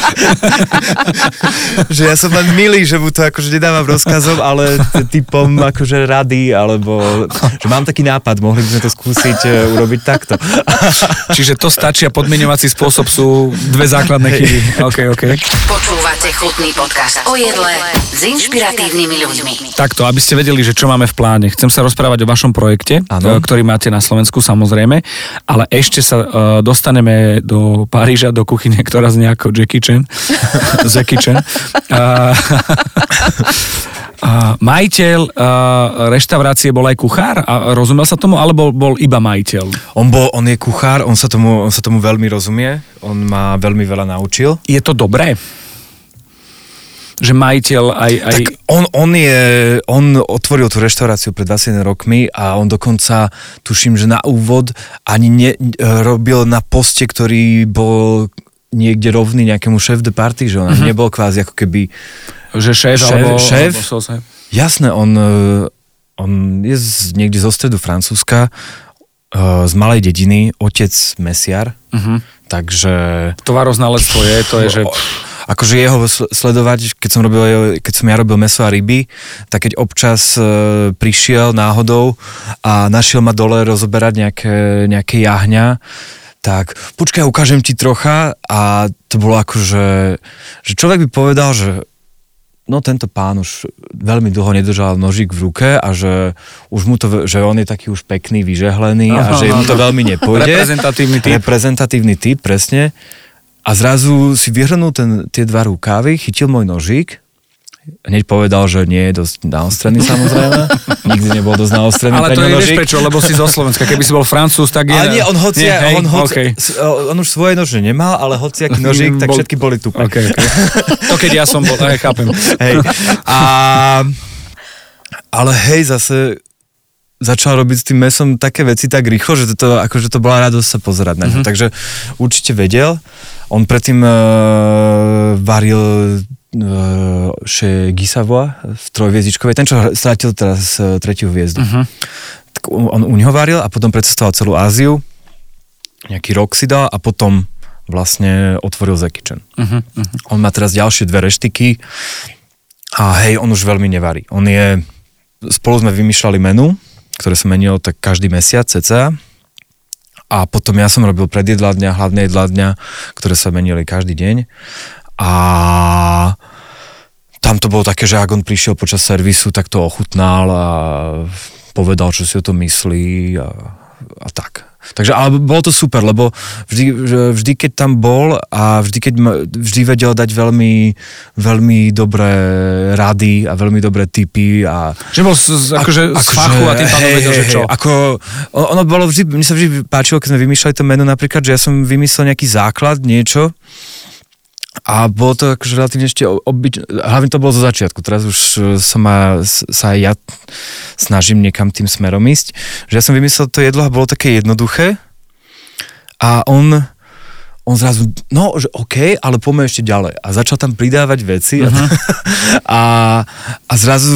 S3: že ja som len milý, že mu to akože nedávam rozkazom, ale typom akože rady, alebo že mám taký nápad, mohli by sme to skúsiť e, urobiť takto.
S2: Čiže to stačí a podmienovací spôsob sú dve základné chyby. OK, OK.
S1: Počúvate chutný podcast o jedle s inšpiratívnymi ľuďmi.
S2: Takto, aby ste vedeli, že čo máme v pláne. Chcem sa rozprávať o vašom projekte,
S3: Áno.
S2: e, ktorý máte na Slovensku samozrejme, ale ešte sa uh, dostaneme do Paríža, do kuchyne, ktorá znie ako Jackie Chan. Jackie Chan. A, a, majiteľ a, reštaurácie bol aj kuchár a rozumel sa tomu, alebo bol iba majiteľ?
S3: On, bol, on je kuchár, on sa, tomu, on sa tomu veľmi rozumie, on ma veľmi veľa naučil.
S2: Je to dobré? Že majiteľ aj... aj...
S3: Tak on, on, je, on otvoril tú reštauráciu pred 21 rokmi a on dokonca, tuším, že na úvod ani ne, robil na poste, ktorý bol niekde rovný nejakému šéf de party, že on uh-huh. nebol kvázi ako keby...
S2: Že šéf,
S3: Šéf-
S2: alebo...
S3: šéf?
S2: alebo.
S3: Jasné, on, e, on je z, niekde zo stredu Francúzska, e, z malej dediny, otec mesiar, uh-huh. takže...
S2: Tovaroznalectvo je, to je, že...
S3: akože jeho sl- sledovať, keď som, robil, keď som ja robil meso a ryby, tak keď občas e, prišiel náhodou a našiel ma dole rozoberať nejaké, nejaké jahňa, tak počkaj, ukážem ti trocha a to bolo akože, že človek by povedal, že no tento pán už veľmi dlho nedržal nožík v ruke a že už mu to, že on je taký už pekný, vyžehlený a že mu to veľmi nepôjde.
S2: Reprezentatívny typ.
S3: Reprezentatívny typ, presne. A zrazu si vyhrnul ten, tie dva rukávy, chytil môj nožík, hneď povedal, že nie je dosť naostrený samozrejme. Nikdy nebol dosť naostrený
S2: Ale to je, prečo, lebo si zo Slovenska. Keby si bol Francúz, tak je...
S3: Ale nie, on hoci,
S2: Nie, hej,
S3: on, hoci
S2: okay.
S3: on už svoje nože nemal, ale hociaký nožík, tak
S2: Bol-
S3: všetky boli tu.
S2: Okay, okay. To keď ja som bol, aj chápem.
S3: Hej. A, ale hej, zase začal robiť s tým mesom také veci tak rýchlo, že to, akože to bola radosť sa pozerať na ňo. Mm-hmm. Takže určite vedel. On predtým uh, varil chez Guy Savoy v trojviezdičkovej, ten, čo strátil teraz uh, tretiu hviezdu. Tak on u neho varil a potom precestoval celú Áziu, nejaký rok si dal a potom vlastne otvoril The Kitchen.
S2: Uh-huh,
S3: Uh-huh. On má teraz ďalšie dve reštiky a hej, on už veľmi nevarí. On je, spolu sme vymýšľali menu, ktoré sa menilo tak každý mesiac cca a potom ja som robil predjedla dňa, hlavné jedla dňa, ktoré sa menili každý deň a tam to bolo také, že ak on prišiel počas servisu, tak to ochutnal a povedal, čo si o tom myslí a, a tak. Takže, ale bolo to super, lebo vždy, vždy keď tam bol a vždy, keď vždy vedel dať veľmi, veľmi dobré rady a veľmi dobré tipy a
S2: Že bol z, z, akože z
S3: Akože,
S2: fachu a tým pádom vedel, že čo.
S3: Ako, ono bolo vždy, mne sa vždy páčilo, keď sme vymýšľali to meno napríklad, že ja som vymyslel nejaký základ, niečo a bolo to akože relatívne ešte obyč... Hlavne to bolo zo začiatku, teraz už e, sa, ma, sa aj ja snažím niekam tým smerom ísť, že ja som vymyslel to jedlo a bolo také jednoduché a on on zrazu, no, že OK, ale poďme ešte ďalej. A začal tam pridávať veci uh-huh. a, a zrazu,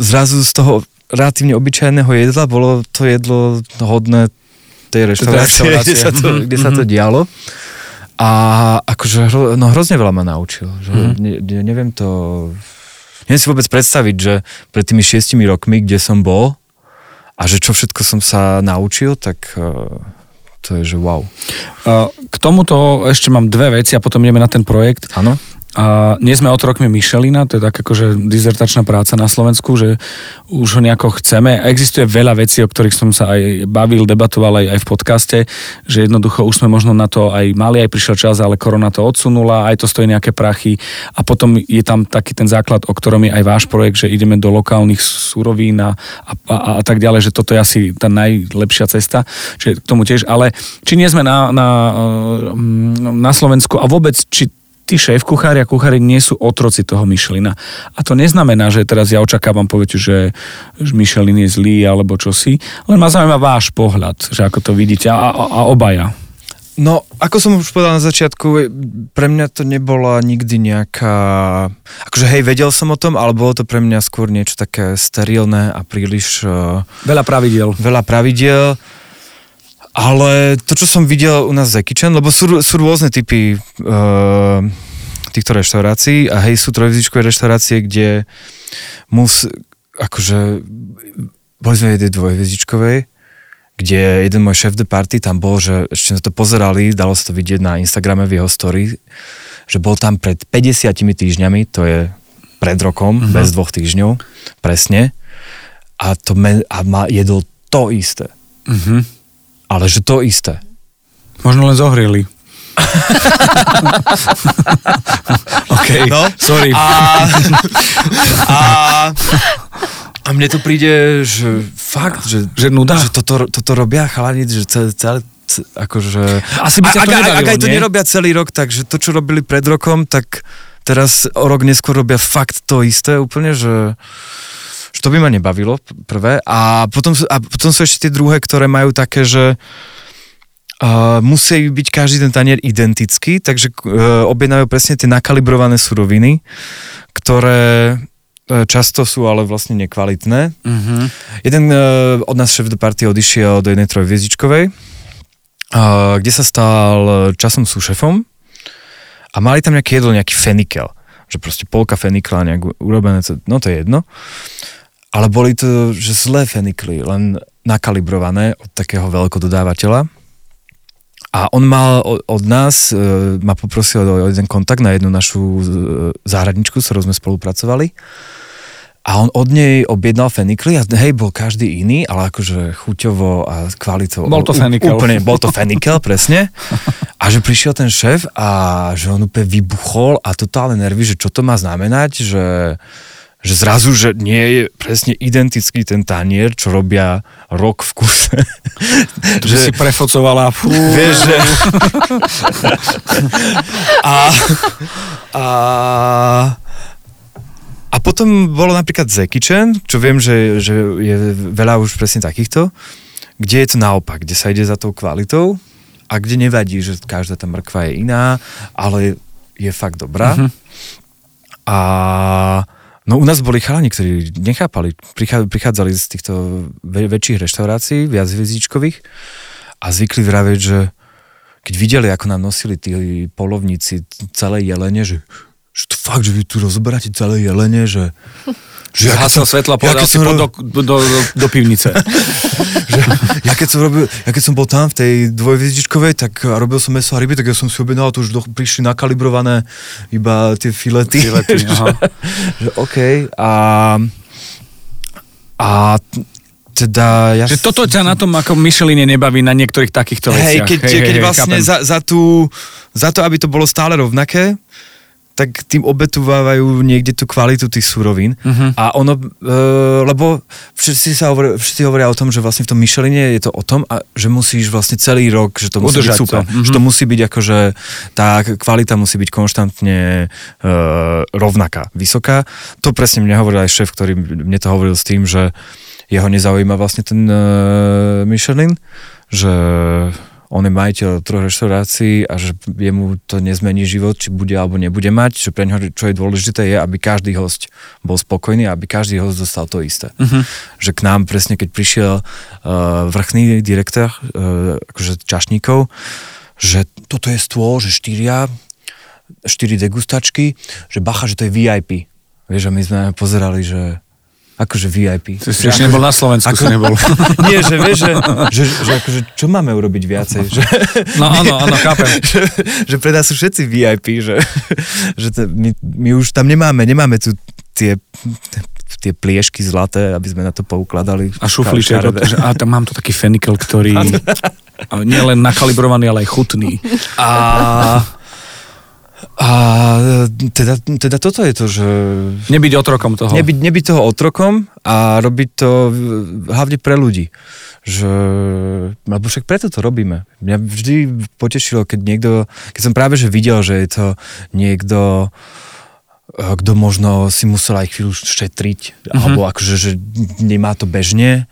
S3: zrazu z toho relatívne obyčajného jedla bolo to jedlo hodné tej reštaurácie, kde sa to, kde sa to dialo. A akože hro, no, hrozne veľa ma naučil. Že ne, ne, neviem to... Neviem si vôbec predstaviť, že pred tými šiestimi rokmi, kde som bol a že čo všetko som sa naučil, tak uh, to je, že wow.
S2: Uh, K tomuto ešte mám dve veci a potom ideme na ten projekt.
S3: Áno?
S2: A nie sme otrokmi Michelina, to je tak akože dizertačná práca na Slovensku, že už ho nejako chceme. A existuje veľa vecí, o ktorých som sa aj bavil, debatoval aj, aj v podcaste, že jednoducho už sme možno na to aj mali, aj prišiel čas, ale korona to odsunula, aj to stojí nejaké prachy. A potom je tam taký ten základ, o ktorom je aj váš projekt, že ideme do lokálnych surovín a, a, a, a tak ďalej, že toto je asi tá najlepšia cesta. Čiže k tomu tiež, ale či nie sme na, na, na Slovensku a vôbec, či tí šéf kuchári a kuchári nie sú otroci toho Michelina. A to neznamená, že teraz ja očakávam, poviete, že, že Michelin je zlý alebo čo si, len ma zaujíma váš pohľad, že ako to vidíte a, a, a obaja.
S3: No, ako som už povedal na začiatku, pre mňa to nebola nikdy nejaká... Akože hej, vedel som o tom, ale bolo to pre mňa skôr niečo také sterilné a príliš uh,
S2: Veľa pravidel.
S3: veľa pravidiel. Ale to, čo som videl u nás z Ekičen, lebo sú, sú rôzne typy uh, týchto reštaurácií a hej, sú trojvizičkové reštaurácie, kde mus, akože, boli sme jednej dvojvizičkovej, kde jeden môj šéf de party tam bol, že ešte sme to pozerali, dalo sa to vidieť na Instagrame v jeho story, že bol tam pred 50 týždňami, to je pred rokom, uh-huh. bez dvoch týždňov, presne, a, to me, a ma jedol to isté.
S2: Mhm.
S3: Ale že to isté.
S2: Možno len zohrieli. OK,
S3: No.
S2: sorry.
S3: A, a, a mne to príde, že fakt, že,
S2: Že nuda?
S3: že toto, toto robia chalani, že celé, celé ce- akože...
S2: Asi by ťa to
S3: ak, ak,
S2: nebavilo,
S3: ak aj to
S2: nie?
S3: nerobia celý rok, takže to, čo robili pred rokom, tak teraz o rok neskôr robia fakt to isté úplne, že, že to by ma nebavilo prvé. A potom, a potom sú ešte tie druhé, ktoré majú také, že Uh, musí byť každý ten tanier identický, takže uh, objednajú presne tie nakalibrované suroviny, ktoré uh, často sú ale vlastne nekvalitné.
S2: Mhm.
S3: Jeden uh, od nás šéf do party odišiel do jednej trojviezdičkovej, uh, kde sa stal časom sú šefom a mali tam nejaké jedlo, nejaký fenikel. Že proste polka fenikla nejak urobené, no to je jedno. Ale boli to, že zlé fenikly, len nakalibrované od takého veľkododávateľa. A on mal od nás, e, ma poprosil o jeden kontakt na jednu našu e, záhradničku, s ktorou sme spolupracovali. A on od nej objednal fenikly a hej, bol každý iný, ale akože chuťovo a kvalitou.
S2: Bol to fenikel.
S3: Úplne, bol to fenikel, presne. A že prišiel ten šéf a že on úplne vybuchol a totálne nervy, že čo to má znamenať, že že zrazu, že nie je presne identický ten tanier, čo robia rok v kuse.
S2: Že si prefocovala, fú,
S3: Vieš, že... a, a, a potom bolo napríklad Zekičen, čo viem, že, že je veľa už presne takýchto, kde je to naopak, kde sa ide za tou kvalitou a kde nevadí, že každá tá mrkva je iná, ale je fakt dobrá.
S2: Mhm.
S3: A no u nás boli chalani, ktorí nechápali, prichá- prichádzali z týchto väčších reštaurácií, viac hviezdičkových a zvykli vraviť, že keď videli, ako nám nosili tí polovníci celé jelene, že, že to fakt, že vy tu rozoberáte celé jelene, že...
S2: Že zhasil svetla, povedal si
S3: som
S2: pod
S3: ro-
S2: do, do, do, do pivnice.
S3: že ja keď som robil, ja keď som bol tam v tej dvojviezdičkovej, tak a robil som meso a ryby, tak ja som si objednal, tu už do, prišli nakalibrované iba tie filety.
S2: Filety,
S3: že,
S2: aha.
S3: že OK. A, a teda ja...
S2: Že toto ťa na tom ako Micheline nebaví na niektorých takýchto
S3: Hej,
S2: veciach.
S3: keď, hej, keď vlastne
S2: chápem.
S3: za, za, tú, za to, aby to bolo stále rovnaké, tak tým obetuvávajú niekde tú kvalitu tých surovín.
S2: Mhm.
S3: A ono, e, lebo všetci, sa hovoria, všetci hovoria o tom, že vlastne v tom Micheline je to o tom, a že musíš vlastne celý rok, že to musí
S2: Udržať
S3: byť super.
S2: Mhm.
S3: Že to musí byť akože, tá kvalita musí byť konštantne e, rovnaká, vysoká. To presne mne hovoril aj šéf, ktorý mne to hovoril s tým, že jeho nezaujíma vlastne ten e, Michelin, že on je majiteľ troch reštaurácií a že jemu to nezmení život, či bude alebo nebude mať, že pre neho čo je dôležité je, aby každý host bol spokojný a aby každý host dostal to isté.
S2: Mhm.
S3: Že k nám presne, keď prišiel uh, vrchný direktor, uh, akože čašníkov, že toto je stôl, že štyria, štyri degustačky, že bacha, že to je VIP. Vieš, a my sme pozerali, že akože VIP.
S2: Ty si ešte nebol na Slovensku, si nebol.
S3: Nie, že vieš, že, že, že akože, čo máme urobiť viacej? Že,
S2: No áno, áno, chápem.
S3: že, že pre nás sú všetci VIP, že, že to, my, my už tam nemáme, nemáme tu tie, tie pliešky zlaté, aby sme na to poukladali.
S2: A šuflíček, a tam mám tu taký fenikel, ktorý nie len nakalibrovaný, ale aj chutný.
S3: A, a teda, teda toto je to, že
S2: Nebyť otrokom toho.
S3: nebyť, nebyť toho otrokom a robiť to hlavne pre ľudí. Že, lebo však preto to robíme. Mňa vždy potešilo, keď niekto, keď som práve že videl, že je to niekto, eh, kto možno si musel aj chvíľu šetriť,
S2: Mhm.
S3: alebo akože, že nemá to bežne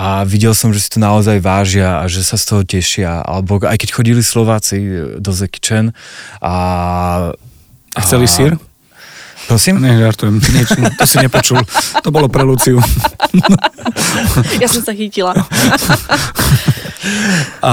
S3: a videl som, že si to naozaj vážia a že sa z toho tešia, alebo aj keď chodili Slováci do Zekičen a...
S2: A chceli sír?
S3: Prosím?
S2: Nie, žartujem. Nič, to si nepočul. To bolo pre Luciu.
S4: Ja som sa chytila.
S3: A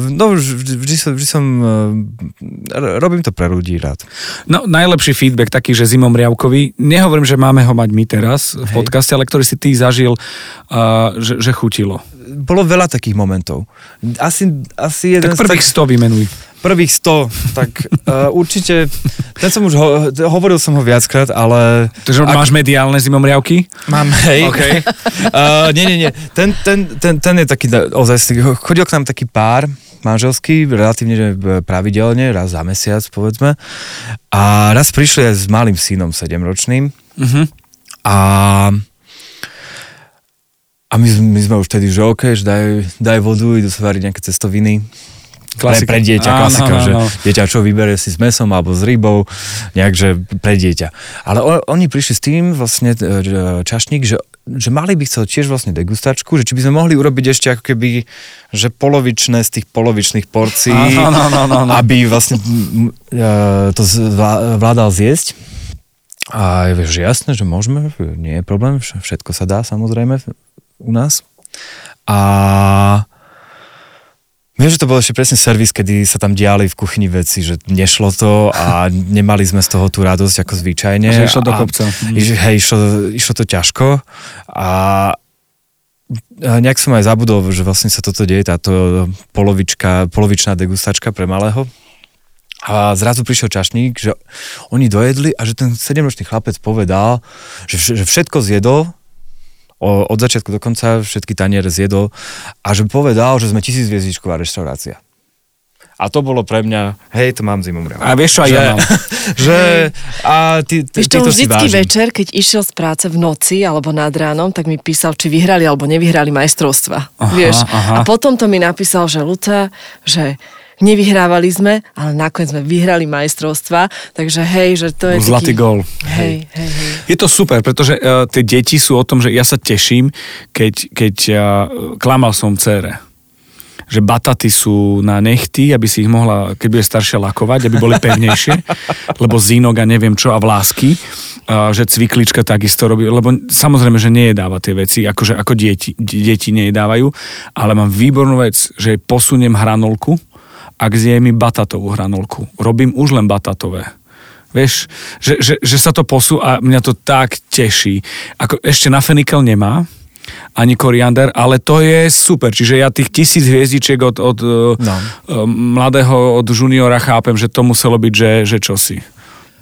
S3: no, vždy, som, vždy som, eh, robím to pre ľudí rád.
S2: No, najlepší feedback taký, že zimom riavkový, nehovorím, že máme ho mať my teraz v podcaste, ale ktorý si ty zažil, uh, že, že chutilo.
S3: Bolo veľa takých momentov. Asi, asi jeden
S2: Tak prvých
S3: z
S2: 100 vymenuj.
S3: Prvých 100, tak uh, určite, ten som už, ho, hovoril som ho viackrát, ale...
S2: Takže máš mediálne zimom riavky?
S3: Mám, hej.
S2: OK.
S3: Uh, nie, nie, nie. Ten, ten, ten, ten je taký da- ozaj, chodil k nám taký pár, manželský, relatívne že pravidelne, raz za mesiac, povedzme. A raz prišli aj s malým synom, 7-ročným.
S2: Mhm.
S3: A a my, my sme už vtedy, že OK, že daj, daj vodu, idú sa variť nejaké cestoviny. Pre,
S2: Klasika.
S3: pre dieťa,
S2: Áno,
S3: klasika,
S2: áno,
S3: že
S2: áno.
S3: dieťa čo vybere si s mesom alebo s rybou, nejak, že pre dieťa. Ale o, oni prišli s tým vlastne e, že čašník, že, že mali by chcel tiež vlastne degustačku, že či by sme mohli urobiť ešte ako keby, že polovičné z tých polovičných porcií,
S2: Áno, áno, áno, áno.
S3: aby vlastne e, to vládal zjesť. A vieš, že jasné, že môžeme, nie je problém, vš- všetko sa dá samozrejme u nás. A Viem, že to bol ešte presne servis, kedy sa tam diali v kuchyni veci, že nešlo to a nemali sme z toho tú radosť ako zvyčajne.
S2: Že išlo do
S3: A-
S2: kopca. Mm.
S3: Iš, hej, išlo, išlo to ťažko a a nejak som aj zabudol, že vlastne sa toto deje, táto polovička, polovičná degustačka pre malého. A zrazu prišiel čašník, že oni dojedli a že ten 7-ročný chlapec povedal, že, že všetko zjedol, o, od začiatku do konca všetky taniere zjedol a že povedal, že sme tisícviezdičková reštaurácia. A to bolo pre mňa, hej, to mám zimom
S2: A vieš čo, aj
S3: že,
S2: ja mám.
S3: že, a ty, ty,
S4: Vieš, to vždycky večer, keď išiel z práce v noci alebo nad ránom, tak mi písal, či vyhrali alebo nevyhrali majstrovstva.
S2: Aha,
S4: vieš?
S2: aha.
S4: A potom to mi napísal, že Luca, že nevyhrávali sme, ale nakoniec sme vyhrali majstrovstva, takže hej, že to je
S2: Zlatý
S4: taký...
S2: gól.
S4: Hej, hej, hej.
S2: Je to super, pretože uh, tie deti sú o tom, že ja sa teším, keď, keď uh, klamal som cére že bataty sú na nechty, aby si ich mohla, keď bude staršia, lakovať, aby boli pevnejšie, lebo zínok a neviem čo a vlásky, uh, že cviklička takisto robí, lebo samozrejme, že nejedáva tie veci, akože ako deti, deti nejedávajú, ale mám výbornú vec, že posuniem hranolku a zje mi batatovú hranolku. Robím už len batatové. Vieš, že, že, že sa to posú a mňa to tak teší. Ako, ešte na fenikel nemá, ani koriander, ale to je super. Čiže ja tých tisíc hviezdičiek od, od
S3: No.
S2: no. mladého, od juniora chápem, že to muselo byť, že, že čosi.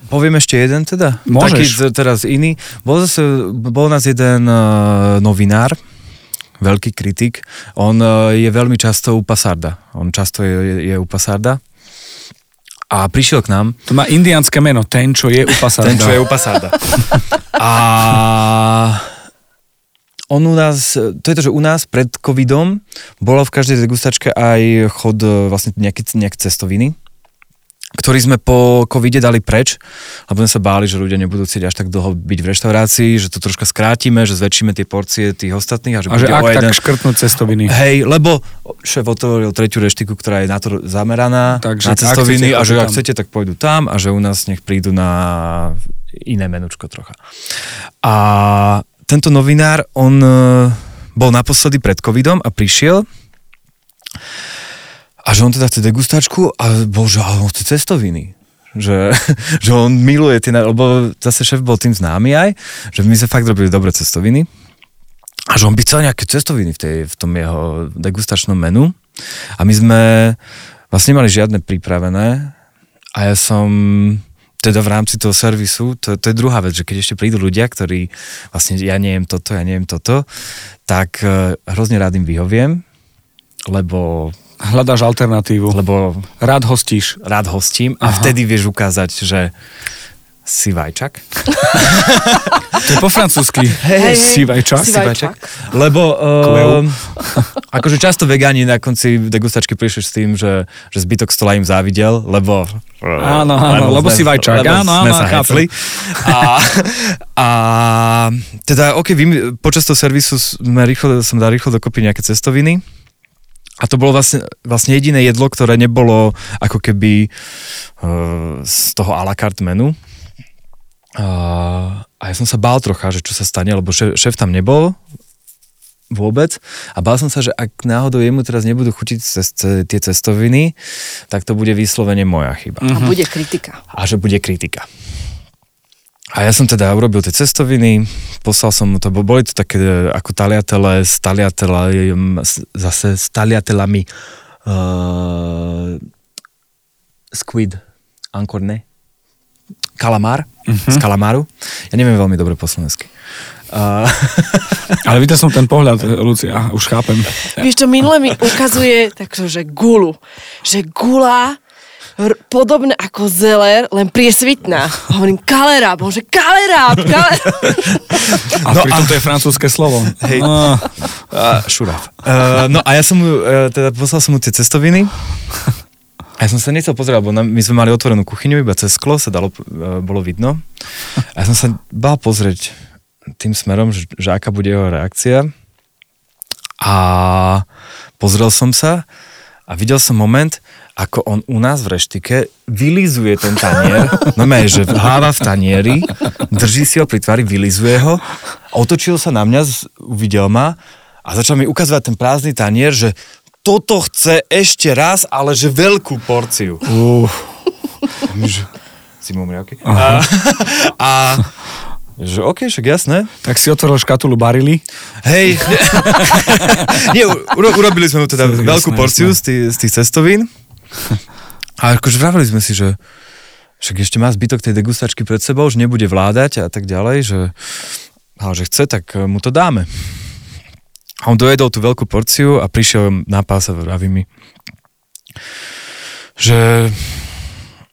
S3: Poviem ešte jeden teda?
S2: Môžeš.
S3: Taký teraz iný. Bol, zase, bol nás jeden uh, novinár, veľký kritik. On uh, je veľmi často u Pasarda. On často je, je, je u Pasarda. A prišiel k nám,
S2: To má indiánske meno, ten, čo je u Pasarda.
S3: ten, čo je u Pasarda. A on u nás, to je to, že u nás pred covidom bolo v každej degustačke aj chod e, vlastne nejaké, nejaké cestoviny, ktorý sme po covide dali preč, lebo sme sa báli, že ľudia nebudú chcieť až tak dlho byť v reštaurácii, že to troška skrátime, že zväčšíme tie porcie tých ostatných a že
S2: A že ak
S3: jeden...
S2: tak škrtnúť cestoviny.
S3: Hej, lebo šéf otvoril tretiu reštiku, ktorá je na to zameraná,
S2: Takže
S3: na cestoviny
S2: chcete,
S3: a že ak chcete, tak pôjdu tam a že u nás nech prídu na iné menučko trocha. A tento novinár, on e, bol naposledy pred covidom a prišiel a že on teda chce degustačku a bol, že ale on chce cestoviny. Že, že on miluje tie, lebo zase šéf bol tým známy aj, že my sme fakt robili dobré cestoviny. A že on by chcel nejaké cestoviny v, tej, v tom jeho degustačnom menu. A my sme vlastne nemali žiadne pripravené. A ja som teda v rámci toho servisu, to, to je druhá vec, že keď ešte prídu ľudia, ktorí vlastne ja neviem toto, ja neviem toto, tak eh, hrozne rád im vyhoviem, lebo,
S2: Hľadáš alternatívu.
S3: lebo
S2: Rád hostíš.
S3: rád hostím a
S2: Aha.
S3: vtedy vieš ukázať, že si vajčak.
S2: To je po francúzsky.
S4: Hej, hej.
S2: Sivajčak.
S4: Sivajčak.
S3: Lebo
S2: Kveu.
S3: uh, akože často vegáni na konci degustačky prišli s tým, že, že zbytok stola im závidel, lebo...
S2: Áno, áno, lebo si vajčák.
S3: lebo
S2: Áno,
S3: sme
S2: áno,
S3: sa. A, a teda, ok, vy, počas toho servisu sme rýchlo, som dal rýchlo dokopy nejaké cestoviny. A to bolo vlastne, vlastne jediné jedlo, ktoré nebolo ako keby uh, z toho à la carte menu. Uh, a ja som sa bál trocha, že čo sa stane, lebo šéf, šéf tam nebol vôbec. A bál som sa, že ak náhodou jemu teraz nebudú chutiť cez, tie cestoviny, tak to bude vyslovene moja chyba.
S4: A bude kritika.
S3: A že bude kritika. A ja som teda urobil tie cestoviny, poslal som mu to, bo boli to také e, ako taliatele s taliatelami, zase s taliatelami uh, squid, ankor ne, kalamár, uh-huh. z kalamáru. Ja neviem veľmi dobre po slovensky. Uh...
S2: Ale videl som ten pohľad, Lucia, už chápem.
S4: Vieš čo, minule mi ukazuje takže, že gulu. Že gula r- podobné ako zeler, len priesvitná. Hovorím, kaleráb, že kaleráb, kaleráb.
S2: A no pritom a... to je francúzske slovo.
S3: Hej. No. Uh, šurav. Uh, no a ja som mu, uh, teda poslal som mu tie cestoviny. A ja som sa nechcel pozerať, lebo my sme mali otvorenú kuchyňu, iba cez sklo sa dalo, uh, bolo vidno. A ja som sa bál pozrieť tým smerom, že, že aká bude jeho reakcia. A pozrel som sa a videl som moment, ako on u nás v reštike vylizuje ten tanier, no že hlava v tanieri, drží si ho pri tvári, vylizuje ho, otočil sa na mňa, uvidel ma a začal mi ukazovať ten prázdny tanier, že toto chce ešte raz, ale že veľkú porciu. Uh. Zimom riavky. A, a že OK, však jasné.
S2: Tak si otvoril škatulu barily.
S3: Hej. Nie, uro, urobili sme mu teda veľkú porciu z tých, z tých cestovín a akože vravili sme si, že však ešte má zbytok tej degustačky pred sebou, že nebude vládať a tak ďalej, že, ale že chce, tak e, mu to dáme. A on dojedol tú veľkú porciu a prišiel na pás a vraví mi, že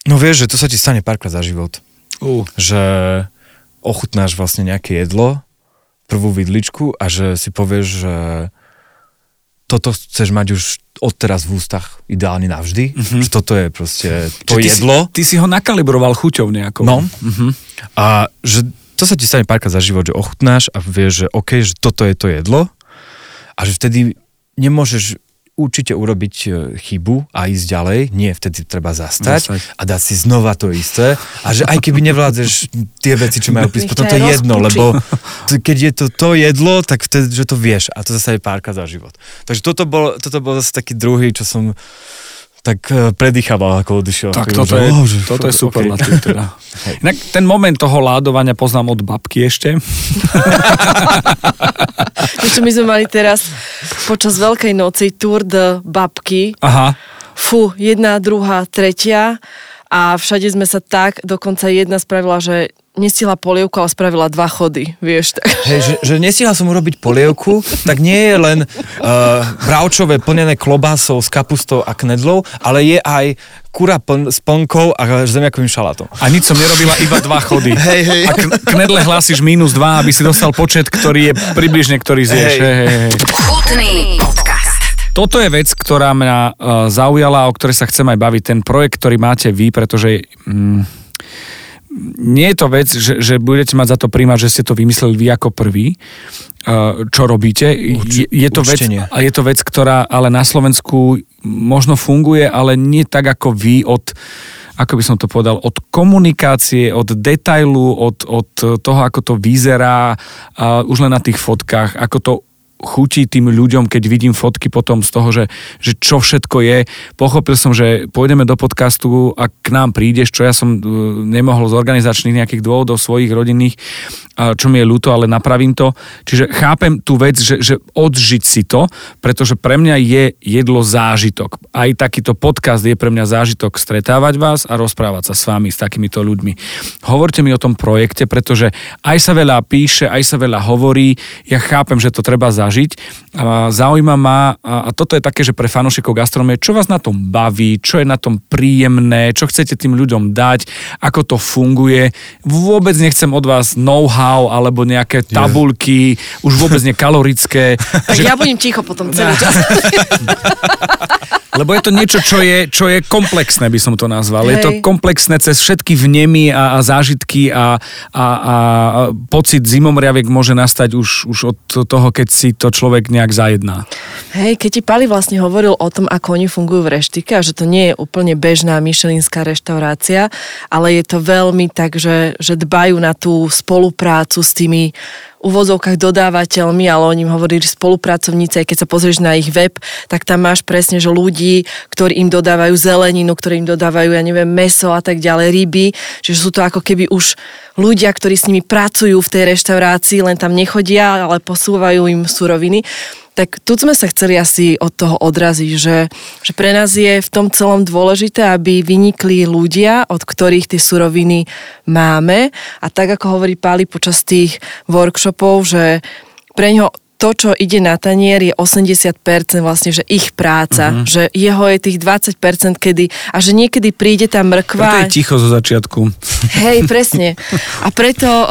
S3: no vieš, že to sa ti stane párkrát za život. Uh. Že ochutnáš vlastne nejaké jedlo, prvú vidličku a že si povieš, že toto chceš mať už odteraz v ústach ideálne navždy, mm-hmm. že toto je proste to
S2: ty
S3: jedlo.
S2: Si, ty si ho nakalibroval chuťou nejakou.
S3: No. Mm-hmm. A že to sa ti stane párkrát za život, že ochutnáš a vieš, že OK, že toto je to jedlo a že vtedy nemôžeš určite urobiť e, chybu a ísť ďalej. Nie, vtedy treba zastať, zastať. a dať si znova to isté. A že aj keby nevládzeš tie veci, čo majú prísť, potom to je jedno, lebo keď je to to jedlo, tak vtedy, že to vieš. A to zase je párka za život. Takže toto bol, toto bol zase taký druhý, čo som tak e, predýchaval, ako odišiel.
S2: Tak toto, je, oh, že, toto je super okay. teda. Inak ten moment toho ládovania poznám od babky ešte.
S4: čo my sme mali teraz počas Veľkej noci Tour de babky.
S2: Aha.
S4: Fú, jedna, druhá, tretia a všade sme sa tak, dokonca jedna spravila, že nestihla polievku, ale spravila dva chody, vieš. Tak.
S3: Hej, že, že nestihla som urobiť polievku, tak nie je len uh, bravčové plnené klobásou s kapustou a knedlou, ale je aj kura pln, s plnkou a zemiakovým šalátom.
S2: A nič som nerobila, iba dva chody.
S3: Hej, hej.
S2: A knedle hlásiš minus dva, aby si dostal počet, ktorý je približne, ktorý zješ. Hej. Hej, hej. Chutný podcast. Toto je vec, ktorá mňa uh, zaujala, o ktorej sa chcem aj baviť. Ten projekt, ktorý máte vy, pretože... Mm, nie je to vec, že, že budete mať za to príjmať, že ste to vymysleli vy ako prvý, uh, čo robíte.
S3: Je, je, to vec,
S2: a je to vec, ktorá ale na Slovensku možno funguje, ale nie tak ako vy od ako by som to povedal, od komunikácie, od detailu, od, od toho, ako to vyzerá, uh, už len na tých fotkách, ako to chutí tým ľuďom, keď vidím fotky potom z toho, že, že čo všetko je. Pochopil som, že pôjdeme do podcastu a k nám prídeš, čo ja som e, nemohol z organizačných nejakých dôvodov svojich rodinných, čo mi je ľúto, ale napravím to. Čiže chápem tú vec, že, že odžiť si to, pretože pre mňa je jedlo zážitok. Aj takýto podcast je pre mňa zážitok stretávať vás a rozprávať sa s vami, s takýmito ľuďmi. Hovorte mi o tom projekte, pretože aj sa veľa píše, aj sa veľa hovorí. Ja chápem, že to treba zažiť zažiť. A zaujíma ma, a toto je také, že pre fanúšikov gastronomie, čo vás na tom baví, čo je na tom príjemné, čo chcete tým ľuďom dať, ako to funguje. Vôbec nechcem od vás know-how alebo nejaké tabulky, yeah. už vôbec nie kalorické.
S4: že... Ja budem ticho potom celý čas.
S2: Lebo je to niečo, čo je, čo je komplexné, by som to nazval. Hej. Je to komplexné cez všetky vnemy a, a zážitky a, a, a pocit zimomriavek môže nastať už, už od toho, keď si to človek nejak zajedná.
S4: Hej, keď ti Pali vlastne hovoril o tom, ako oni fungujú v reštike a že to nie je úplne bežná myšelinská reštaurácia, ale je to veľmi tak, že, že dbajú na tú spoluprácu s tými uvozovkách dodávateľmi, ale oni im hovorili spolupracovníci, aj keď sa pozrieš na ich web, tak tam máš presne, že ľudí, ktorí im dodávajú zeleninu, ktorí im dodávajú, ja neviem, meso a tak ďalej, ryby, čiže sú to ako keby už ľudia, ktorí s nimi pracujú v tej reštaurácii, len tam nechodia, ale posúvajú im suroviny tak tu sme sa chceli asi od toho odraziť, že, že pre nás je v tom celom dôležité, aby vynikli ľudia, od ktorých tie suroviny máme. A tak ako hovorí Páli počas tých workshopov, že pre ňo to, čo ide na tanier, je 80% vlastne, že ich práca. Uh-huh. Že jeho je tých 20%, kedy, a že niekedy príde tá mrkva.
S2: To je ticho zo začiatku.
S4: Hej, presne. A preto, o,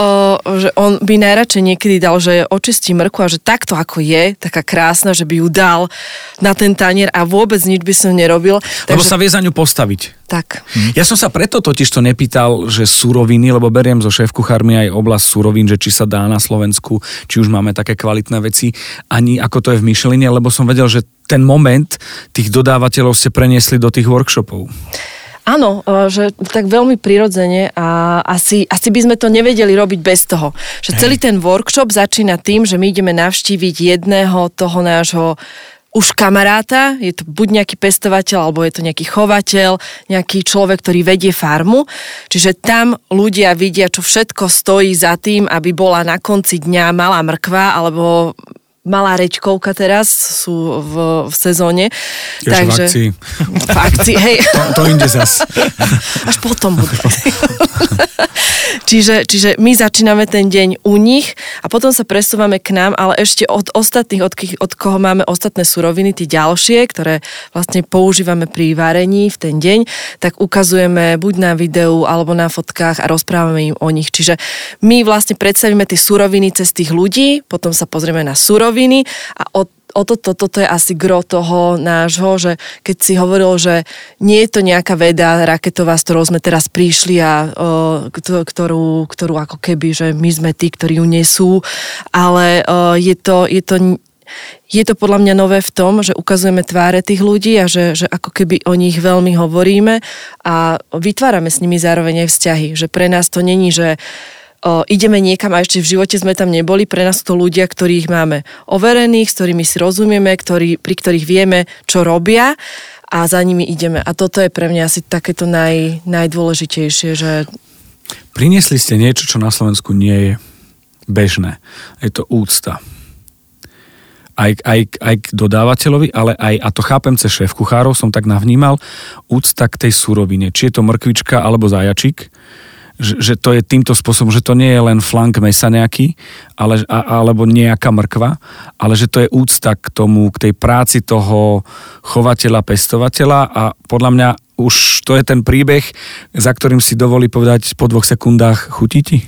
S4: že on by najradšej niekedy dal, že očistí mrkvu a že takto ako je, taká krásna, že by ju dal na ten tanier a vôbec nič by som nerobil.
S2: Lebo sa vie za ňu postaviť.
S4: Tak.
S2: Hm. Ja som sa preto totiž to nepýtal, že suroviny, lebo beriem zo šéf kuchármi aj oblasť surovín, že či sa dá na Slovensku, či už máme také kvalitné veci, ani ako to je v Myšeline, lebo som vedel, že ten moment tých dodávateľov ste preniesli do tých workshopov.
S4: Áno, e, že tak veľmi prirodzene a asi, asi by sme to nevedeli robiť bez toho. Že celý ten workshop začína tým, že my ideme navštíviť jedného toho nášho už kamaráta, je to buď nejaký pestovateľ, alebo je to nejaký chovateľ, nejaký človek, ktorý vedie farmu. Čiže tam ľudia vidia, čo všetko stojí za tým, aby bola na konci dňa malá mrkva, alebo malá rečkovka teraz, sú v, v sezóne.
S2: Jež Takže, v akcii.
S4: V akcii, hej.
S2: To, to inde zas.
S4: Až potom budú. čiže, čiže my začíname ten deň u nich a potom sa presúvame k nám, ale ešte od ostatných, od, od koho máme ostatné suroviny, tie ďalšie, ktoré vlastne používame pri varení v ten deň, tak ukazujeme buď na videu alebo na fotkách a rozprávame im o nich. Čiže my vlastne predstavíme tie suroviny cez tých ľudí, potom sa pozrieme na suroviny suroviny a od o toto, toto je asi gro toho nášho, že keď si hovoril, že nie je to nejaká veda raketová, s ktorou sme teraz prišli a o, ktorú, ktorú ako keby, že my sme tí, ktorí ju nesú, ale o, je to, je to je to podľa mňa nové v tom, že ukazujeme tváre tých ľudí a že, že ako keby o nich veľmi hovoríme a vytvárame s nimi zároveň aj vzťahy. Že pre nás to není, že o, ideme niekam a ešte v živote sme tam neboli, pre nás to ľudia, ktorých máme overených, s ktorými si rozumieme, ktorý, pri ktorých vieme, čo robia a za nimi ideme. A toto je pre mňa asi takéto naj, najdôležitejšie, že...
S2: Priniesli ste niečo, čo na Slovensku nie je bežné. Je to úcta. Aj, aj, aj k dodávateľovi, ale aj, a to chápem cez šéf kuchárov, som tak navnímal, úcta k tej surovine. Či je to mrkvička alebo zajačik, že, že to je týmto spôsobom, že to nie je len flank mesa nejaký, ale, a, alebo nejaká mrkva, ale že to je úcta k tomu, k tej práci toho chovateľa, pestovateľa a podľa mňa už to je ten príbeh, za ktorým si dovolí povedať po dvoch sekundách chutí ti?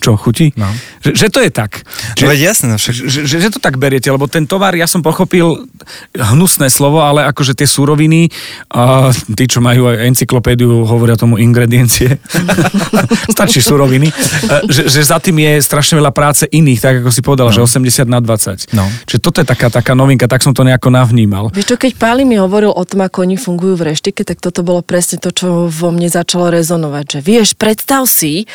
S2: Čo, chutí?
S3: No.
S2: Že, že to je tak.
S3: Že, no, jasné, no však.
S2: Že, že, že to tak beriete, lebo ten tovar, ja som pochopil hnusné slovo, ale akože tie súroviny, a tí, čo majú aj encyklopédiu, hovoria tomu ingrediencie, stačí súroviny, že, že za tým je strašne veľa práce iných, tak ako si povedal, no. že 80 na 20.
S3: No.
S2: Čiže toto je taká, taká novinka, tak som to nejako navnímal.
S4: Vieš čo, keď Páli mi hovoril o tom, ako oni fungujú v reštike, tak toto bolo presne to, čo vo mne začalo rezonovať, že vieš, predstav si,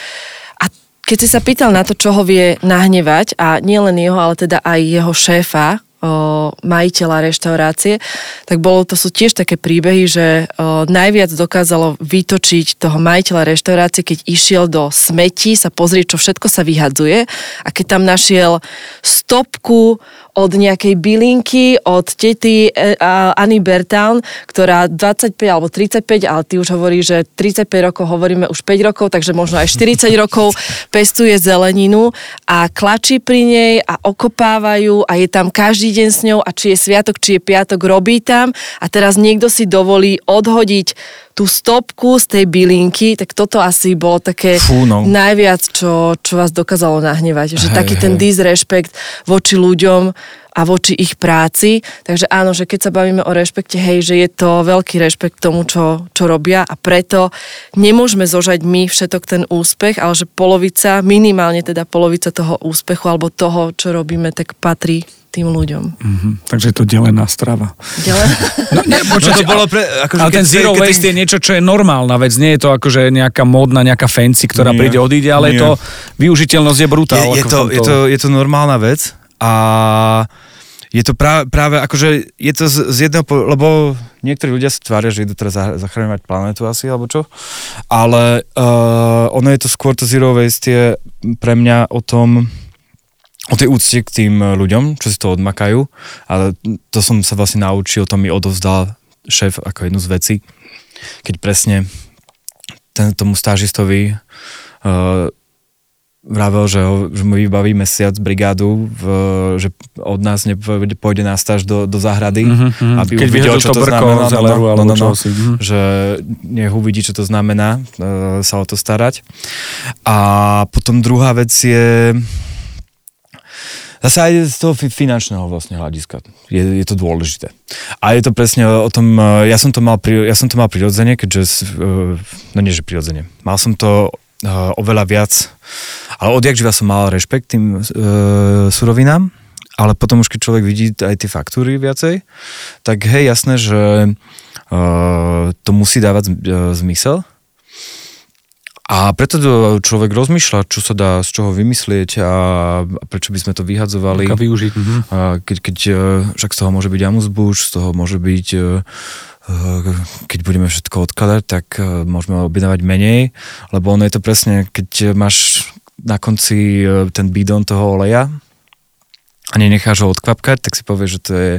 S4: keď si sa pýtal na to, čo ho vie nahnevať, a nielen jeho, ale teda aj jeho šéfa, o, majiteľa reštaurácie, tak bolo to sú tiež také príbehy, že o, najviac dokázalo vytočiť toho majiteľa reštaurácie, keď išiel do smeti sa pozrieť, čo všetko sa vyhadzuje. A keď tam našiel stopku od nejakej bylinky, od tety e, Anny Bertown, ktorá 25 alebo 35, ale ty už hovorí, že 35 rokov, hovoríme už 5 rokov, takže možno aj 40 rokov pestuje zeleninu a klačí pri nej a okopávajú a je tam každý deň s ňou a či je sviatok, či je piatok, robí tam a teraz niekto si dovolí odhodiť tú stopku z tej bylinky, tak toto asi bolo také
S3: Fú, no.
S4: najviac, čo, čo vás dokázalo nahnevať. Že
S3: Hej,
S4: taký ten
S3: hej.
S4: disrespekt voči ľuďom a voči ich práci. Takže áno, že keď sa bavíme o rešpekte, hej, že je to veľký rešpekt tomu, čo, čo robia a preto nemôžeme zožať my všetok ten úspech, ale že polovica, minimálne teda polovica toho úspechu alebo toho, čo robíme, tak patrí tým ľuďom.
S2: Mhm, takže je to delená strava.
S4: Ďalej.
S2: No, nie, počujete,
S3: to bolo pre- akože
S2: ale
S3: keď
S2: ten zero
S3: keď ten-
S2: waste je niečo, čo je normálna vec. Nie je to akože nejaká módna, nejaká fancy, ktorá
S3: Nie,
S2: príde, odíde, ale je
S3: nie.
S2: to využiteľnosť je brutál.
S3: je, je, to, je, to, je to normálna vec a je to práve, práve akože je to z, z jedného, lebo niektorí ľudia sa tvária, že idú teraz zachraňovať planetu asi, alebo čo, ale uh, ono je to skôr to zero waste je pre mňa o tom, o tej úcte k tým ľuďom, čo si to odmakajú, ale to som sa vlastne naučil, to mi odovzdal šéf ako jednu z vecí, keď presne ten, tomu stážistovi uh, vravel, že, ho, že mu vybaví mesiac brigádu, v, že od nás nepôjde, pôjde na stáž do, do záhrady,
S2: Mhm, mhm.
S3: aby
S2: Keď
S3: uvidel, čo
S2: to
S3: to, znamená. no, no, no, no,
S2: mhm.
S3: že nech uvidí, čo to znamená e, sa o to starať. A potom druhá vec je Zase aj z toho fi- finančného vlastne hľadiska je, je to dôležité. A je to presne o tom, e, ja som to mal, pri, ja som to mal prirodzene, keďže, e, no nie, že prirodzene, mal som to e, oveľa viac, ale odjak živa som mal rešpekt tým e, surovinám, ale potom už keď človek vidí aj tie faktúry viacej, tak hej, jasné, že e, to musí dávať zmysel, a preto to človek rozmýšľa, čo sa dá z čoho vymyslieť a prečo by sme to vyhadzovali.
S2: Ako využiť. Mhm.
S3: A keď, keď, e, však z toho môže byť amusbuš, z toho môže byť, keď budeme všetko odkladať, tak e, môžeme objednávať menej, lebo ono je to presne, keď máš na konci e, ten bidon toho oleja a nenecháš ho odkvapkať, tak si povieš, že to je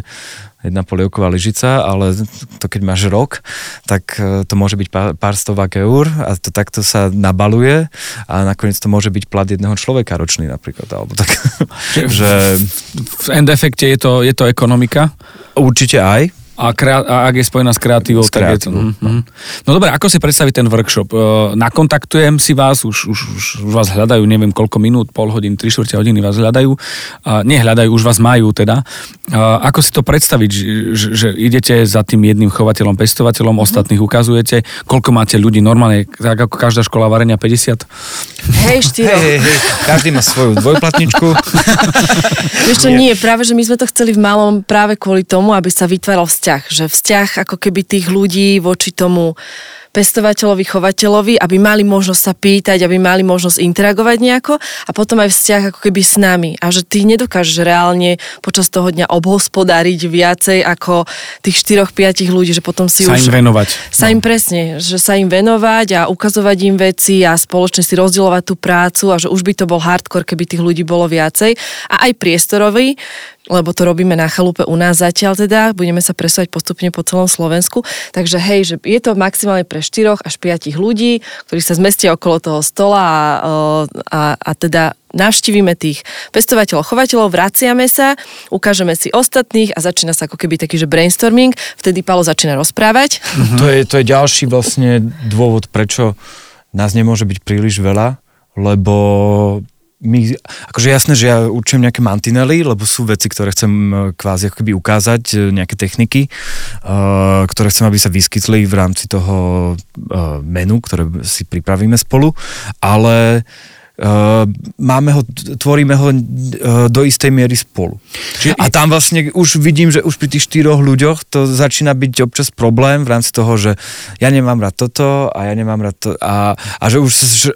S3: jedna polievková lyžica, ale to keď máš rok, tak e, to môže byť pár, pár stovák eur a to takto sa nabaluje a nakoniec to môže byť plat jedného človeka ročný napríklad, alebo tak, že
S2: V end efekte je to, je to ekonomika
S3: určite aj,
S2: a, krea- a ak je spojená s kreatívou,
S3: S
S2: tak je to... Mhm. No dobre, ako si predstaviť ten workshop? E, Nakontaktujem si vás, už, už, už, vás hľadajú, neviem koľko minút, pol hodiny, tri štvrte hodiny vás hľadajú. A nehľadajú, už vás majú teda. A ako si to predstaviť, že, že, že idete za tým jedným chovateľom, pestovateľom, ostatných ukazujete, koľko máte ľudí normálne, tak ako každá škola varenia 50?
S4: Hej, štyro.
S3: hej, hej, hej, každý má svoju dvojplatničku.
S4: Vieš čo, nie, práve, že my sme to chceli v malom práve kvôli tomu, aby sa vytváral vzťah. Že vzťah ako keby tých ľudí voči tomu pestovateľovi, chovateľovi, aby mali možnosť sa pýtať, aby mali možnosť interagovať nejako a potom aj vzťah ako keby s nami. A že ty nedokážeš reálne počas toho dňa obhospodáriť viacej ako tých 4-5 ľudí, že potom si
S2: Sa
S4: už...
S2: im venovať.
S4: Sa im presne, že sa im venovať a ukazovať im veci a spoločne si rozdielovať tú prácu a že už by to bol hardcore, keby tých ľudí bolo viacej. A aj priestorový, lebo to robíme na chalupe u nás zatiaľ teda, budeme sa presúvať postupne po celom Slovensku. Takže hej, že je to maximálne pre 4 až 5 ľudí, ktorí sa zmestia okolo toho stola a, a, a teda navštívime tých pestovateľov, chovateľov, vraciame sa, ukážeme si ostatných a začína sa ako keby taký, že brainstorming, vtedy Palo začína rozprávať.
S3: To, je, to je ďalší vlastne dôvod, prečo nás nemôže byť príliš veľa, lebo my, akože jasné, že ja učím nejaké mantinely, lebo sú veci, ktoré chcem e, kvázi ako keby ukázať, e, nejaké techniky, uh, ktoré chcem, aby sa vyskytli v rámci toho uh, menu, ktoré si pripravíme spolu, ale Uh, máme ho, tvoríme ho uh, do istej miery spolu. Čiže, a tam vlastne už vidím, že už pri tých štyroch ľuďoch to začína byť občas problém v rámci toho, že ja nemám rád toto a ja nemám rád to a, a že už že,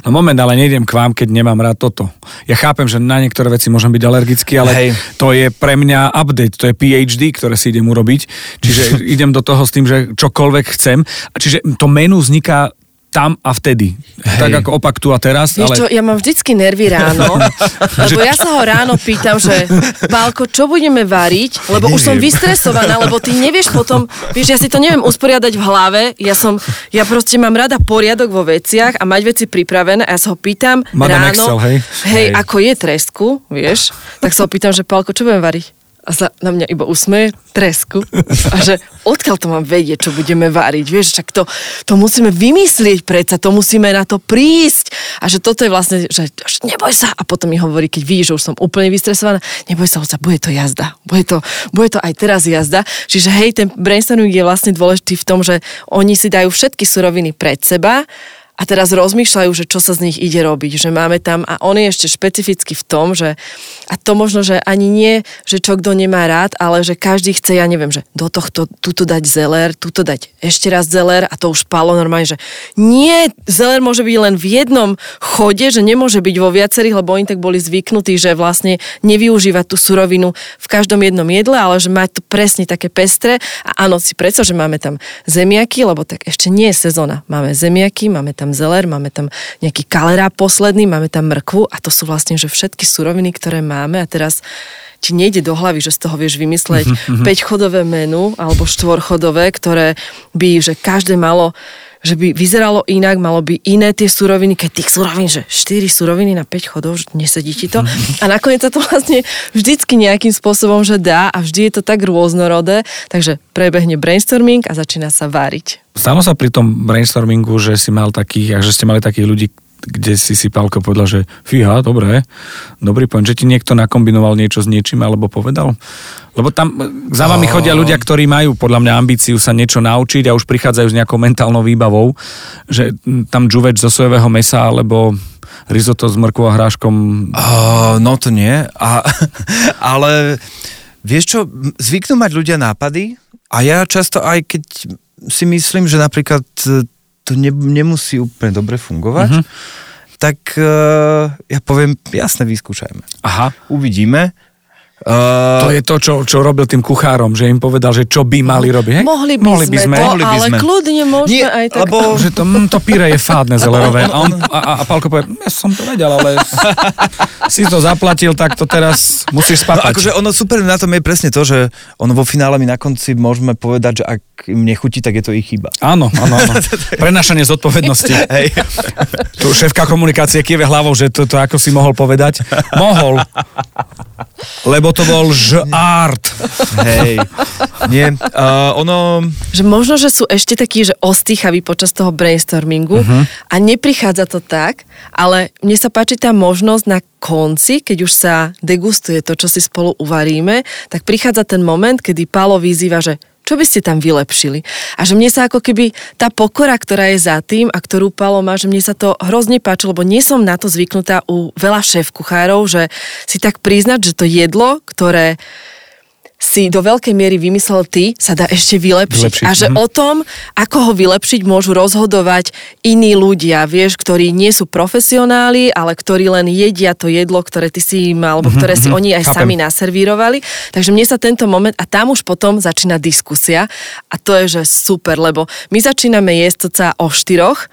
S2: No moment, ale nejdem k vám, keď nemám rád toto. Ja chápem, že na niektoré veci môžem byť alergický, ale
S3: Hej.
S2: to je pre mňa update, to je PhD, ktoré si idem urobiť. Čiže idem do toho s tým, že čokoľvek chcem. Čiže to menu vzniká tam a vtedy.
S3: Hej.
S2: Tak ako opak tu a teraz,
S4: Vieš
S2: ale...
S4: čo, ja mám vždycky nervy ráno, lebo ja sa ho ráno pýtam, že Pálko, čo budeme variť? Lebo už som
S3: Neviem.
S4: vystresovaná, lebo ty nevieš potom, vieš, ja si to neviem usporiadať v hlave, ja som, ja proste mám rada poriadok vo veciach a mať veci pripravené a ja sa ho pýtam
S2: Madame
S4: ráno,
S2: Excel, hej?
S4: hej,
S3: Hej.
S4: ako je tresku, vieš, tak sa ho pýtam, že Pálko, čo budeme variť? A sa na mňa iba usmeje, tresku. A že odkiaľ to mám vedieť, čo budeme variť? Vieš, však to, to musíme vymyslieť predsa, to musíme na to prísť. A že toto je vlastne, že neboj sa. A potom mi hovorí, keď vidí, že už som úplne vystresovaná, neboj sa, Oca, bude to jazda. Bude to, bude to aj teraz jazda. Čiže hej, ten brainstorming je vlastne dôležitý v tom, že oni si dajú všetky suroviny pred seba a teraz rozmýšľajú, že čo sa z nich ide robiť, že máme tam, a on je ešte špecificky v tom, že, a to možno, že ani nie, že čo kto nemá rád, ale že každý chce, ja neviem, že do tohto, tuto dať zeler, tuto dať ešte raz zeler a to už palo normálne, že nie, zeler môže byť len v jednom chode, že nemôže byť vo viacerých, lebo oni tak boli zvyknutí, že vlastne nevyužívať tú surovinu v každom jednom jedle, ale že mať to presne také pestre. A áno, si predstav, že máme tam zemiaky, lebo tak ešte nie je sezóna. Máme zemiaky, máme tam zeler, máme tam nejaký kalerá posledný, máme tam mrkvu a to sú vlastne že všetky suroviny, ktoré máme a teraz ti nejde do hlavy, že z toho vieš vymysleť 5-chodové menu alebo 4-chodové, ktoré by, že každé malo že by vyzeralo inak, malo by iné tie suroviny, keď tých surovín, že 4 suroviny na 5 chodov, že nesedí ti to. A nakoniec sa to vlastne vždycky nejakým spôsobom, že dá a vždy je to tak rôznorodé, takže prebehne brainstorming a začína sa váriť.
S2: Stalo sa pri tom brainstormingu, že si mal takých, že ste mali takých ľudí, kde si si Pálko povedal, že fíha, dobré, dobrý point, že ti niekto nakombinoval niečo s niečím alebo povedal? Lebo tam za vami chodia ľudia, ktorí majú podľa mňa ambíciu sa niečo naučiť a už prichádzajú s nejakou mentálnou výbavou, že tam džuveč zo sojového mesa alebo risotto s mrkvou a hráškom.
S3: Uh, no to nie, a, ale vieš čo, zvyknú mať ľudia nápady a ja často aj keď si myslím, že napríklad to ne, nemusí úplne dobre fungovať, uh-huh. tak uh, ja poviem, jasne, vyskúšajme.
S2: Aha.
S3: Uvidíme.
S2: Uh, to je to, čo, čo robil tým kuchárom, že im povedal, že čo by mali robiť. Hej?
S4: Mohli by, mohli by sme, to,
S3: mohli by
S4: ale
S3: sme.
S4: kľudne môžeme
S3: Nie,
S4: aj tak.
S3: lebo...
S2: Že to, mm, to píre je fádne zelerové. A, on, a, a, Pálko povie, ja som to vedel, ale si to zaplatil, tak to teraz musíš
S3: No
S2: spapať.
S3: akože ono super na tom je presne to, že ono vo finále my na konci môžeme povedať, že ak im nechutí, tak je to ich chyba.
S2: Áno, áno, áno. Prenašanie zodpovednosti.
S3: Hej.
S2: Tu šéfka komunikácie kieve hlavou, že to, to ako si mohol povedať. Mohol. Lebo to bol art.
S3: Hej. Nie, uh, ono...
S4: Že možno, že sú ešte takí, že ostýchaví počas toho brainstormingu uh-huh. a neprichádza to tak, ale mne sa páči tá možnosť na konci, keď už sa degustuje to, čo si spolu uvaríme, tak prichádza ten moment, kedy Pálo vyzýva, že čo by ste tam vylepšili. A že mne sa ako keby tá pokora, ktorá je za tým a ktorú Palo má, že mne sa to hrozne páči, lebo nie som na to zvyknutá u veľa šéf kuchárov, že si tak priznať, že to jedlo, ktoré si do veľkej miery vymyslel ty, sa dá ešte vylepšiť.
S2: Vylepšiť,
S4: A že
S2: mhm.
S4: o tom, ako ho vylepšiť, môžu rozhodovať iní ľudia, vieš, ktorí nie sú profesionáli, ale ktorí len jedia to jedlo, ktoré ty si im, alebo ktoré si oni aj
S2: chápem.
S4: sami naservírovali. Takže mne sa tento moment, a tam už potom začína diskusia a to je, že super, lebo my začíname jesť sa o štyroch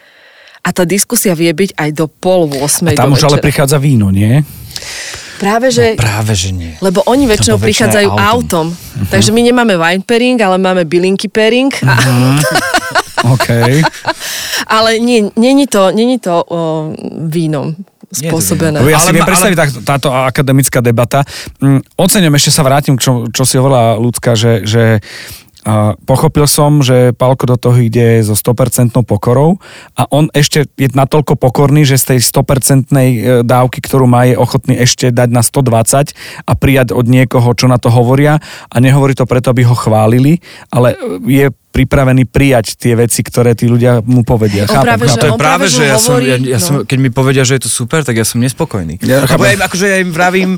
S4: a tá diskusia vie byť aj do pol 8
S2: Tam
S4: do
S2: už ale
S4: večera.
S2: prichádza víno, nie?
S4: Práve, že...
S3: Práve, že nie.
S4: Lebo oni väčšinou prichádzajú
S3: aj autom.
S4: autom. Takže my nemáme wine pairing, ale máme bylinky pairing. A,
S2: OK.
S4: ale nie, není to, není to o, vínom spôsobené.
S2: Ja
S3: Ale
S2: si viem
S3: ma-
S2: predstaviť tak, táto akademická debata. Mm, Oceňujem, ešte sa vrátim, k čo, čo si hovorila ľudská, že, že pochopil som, že Pálko do toho ide so 100% pokorou a on ešte je natoľko pokorný, že z tej 100% e, dávky, ktorú má, je ochotný ešte dať na 120 a prijať od niekoho, čo na to hovoria. A nehovorí to preto, aby ho chválili, ale e, je pripravený prijať tie veci, ktoré tí ľudia mu povedia.
S4: On práve, že-
S3: To je
S4: on práve, že
S3: že ja som,
S4: hovorí,
S3: ja, ja
S4: no.
S3: som, keď mi povedia, že je to super, tak ja som nespokojný.
S2: Ja
S3: lebo ja
S2: chápem.
S3: im, akože ja im vravím,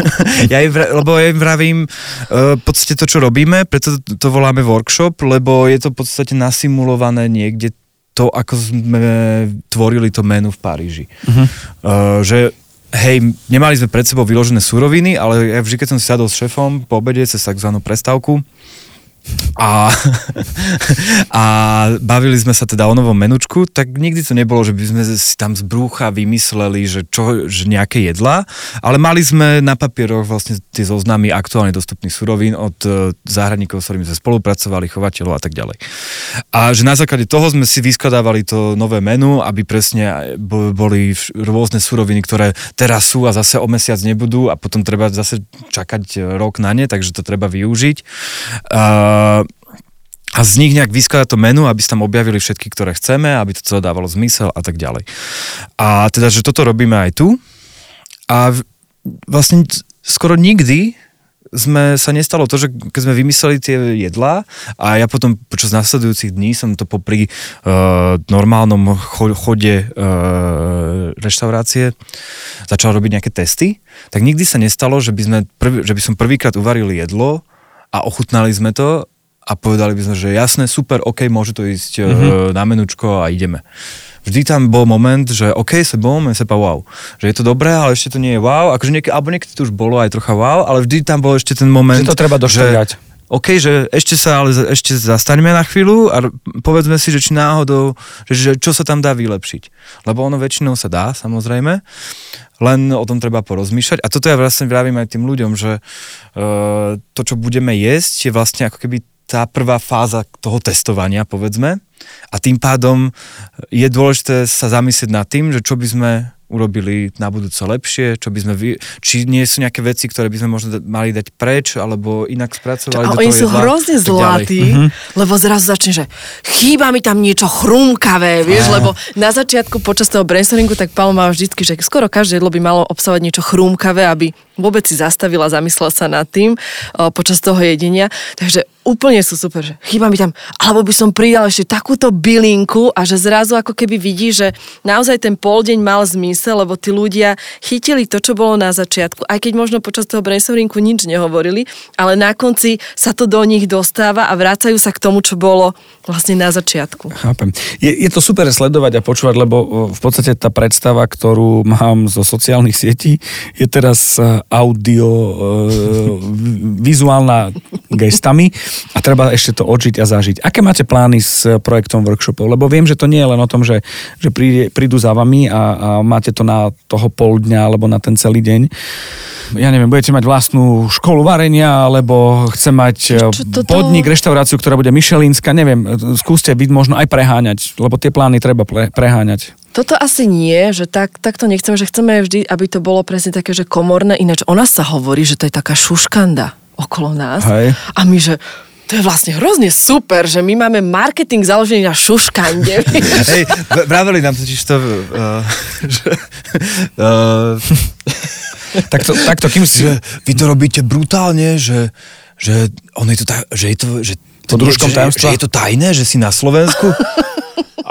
S3: ja im, lebo ja im vravím uh, v podstate to, čo robíme, preto to, to voláme workshop, lebo je to v podstate nasimulované niekde to, ako sme tvorili to menu v Paríži. Uh-huh. Uh, že hej, nemali sme pred sebou vyložené suroviny, ale ja vždy, keď som si sadol s šefom po obede cez takzvanú prestávku, a, a bavili sme sa teda o novom menučku, tak nikdy to nebolo, že by sme si tam z brúcha vymysleli, že, čo, že nejaké jedlá, ale mali sme na papieroch vlastne tie zoznamy aktuálne dostupných surovín od e, záhradníkov, s ktorými sme spolupracovali, chovateľov a tak ďalej. A že na základe toho sme si vyskladávali to nové menu, aby presne bo- boli rôzne suroviny, ktoré teraz sú a zase o mesiac nebudú a potom treba zase čakať e, rok na ne, takže to treba využiť. Uh, a z nich nejak vyskladať to menu, aby sa tam objavili všetky, ktoré chceme, aby to celé dávalo zmysel a tak ďalej. A teda, že toto robíme aj tu. A vlastne skoro nikdy sme, sa nestalo to, že keď sme vymysleli tie jedlá a ja potom počas nasledujúcich dní som to popri uh, normálnom cho- chode uh, reštaurácie začal robiť nejaké testy, tak nikdy sa nestalo, že by, sme prv, že by som prvýkrát uvaril jedlo a ochutnali sme to a povedali by sme, že jasné, super, ok, môže to ísť mm-hmm. na menučko a ideme vždy tam bol moment, že OK, se bom, se pa wow. Že je to dobré, ale ešte to nie je wow. Akože niek- alebo niekedy to už bolo aj trocha wow, ale vždy tam bol ešte ten moment,
S2: Že to treba došťať.
S3: OK, že ešte sa ale ešte zastaňme na chvíľu a povedzme si, že či náhodou, že, že čo sa tam dá vylepšiť. Lebo ono väčšinou sa dá, samozrejme, len o tom treba porozmýšľať. A toto ja vlastne vravím aj tým ľuďom, že uh, to, čo budeme jesť, je vlastne ako keby tá prvá fáza toho testovania, povedzme. A tým pádom je dôležité sa zamyslieť nad tým, že čo by sme urobili na budúce lepšie, čo by sme vy... či nie sú nejaké veci, ktoré by sme možno mali dať preč, alebo inak spracovali
S4: a
S3: do
S4: oni sú
S3: jedla,
S4: hrozne zlatí, lebo zrazu začne, že chýba mi tam niečo chrumkavé, vieš, lebo na začiatku počas toho brainstormingu tak Paolo mal vždycky, že skoro každé jedlo by malo obsahovať niečo chrumkavé, aby vôbec si zastavila, zamyslela sa nad tým o, počas toho jedenia. Takže úplne sú super, že chýba mi tam, alebo by som pridal ešte takúto bylinku a že zrazu ako keby vidí, že naozaj ten poldeň mal zmysel, lebo tí ľudia chytili to, čo bolo na začiatku, aj keď možno počas toho brainstormingu nič nehovorili, ale na konci sa to do nich dostáva a vracajú sa k tomu, čo bolo vlastne na začiatku.
S2: Chápem. Je, je to super sledovať a počúvať, lebo o, v podstate tá predstava, ktorú mám zo sociálnych sietí, je teraz e, audio, e, vizuálna gestami a treba ešte to odžiť a zažiť. Aké máte plány s projektom workshopov? Lebo viem, že to nie je len o tom, že, že príde, prídu za vami a, a máte to na toho pol dňa alebo na ten celý deň. Ja neviem, budete mať vlastnú školu varenia, alebo chce mať e,
S4: Čo toto-
S2: podnik, reštauráciu, ktorá bude Michelínska, neviem, skúste byť možno aj preháňať, lebo tie plány treba pre, preháňať.
S4: Toto asi nie, že tak, tak to nechceme, že chceme vždy, aby to bolo presne také, že komorné, ináč o nás sa hovorí, že to je taká šuškanda okolo nás.
S2: Hej.
S4: A my, že to je vlastne hrozne super, že my máme marketing založený na šuškande.
S3: Hej, vraveli nám totiž to, uh, že, uh,
S2: Tak to, tak to kým si...
S3: že vy to robíte brutálne, že, že ono je to tak, že je to, že
S2: Pod rúškom
S3: že, že je to tajné, že si na Slovensku.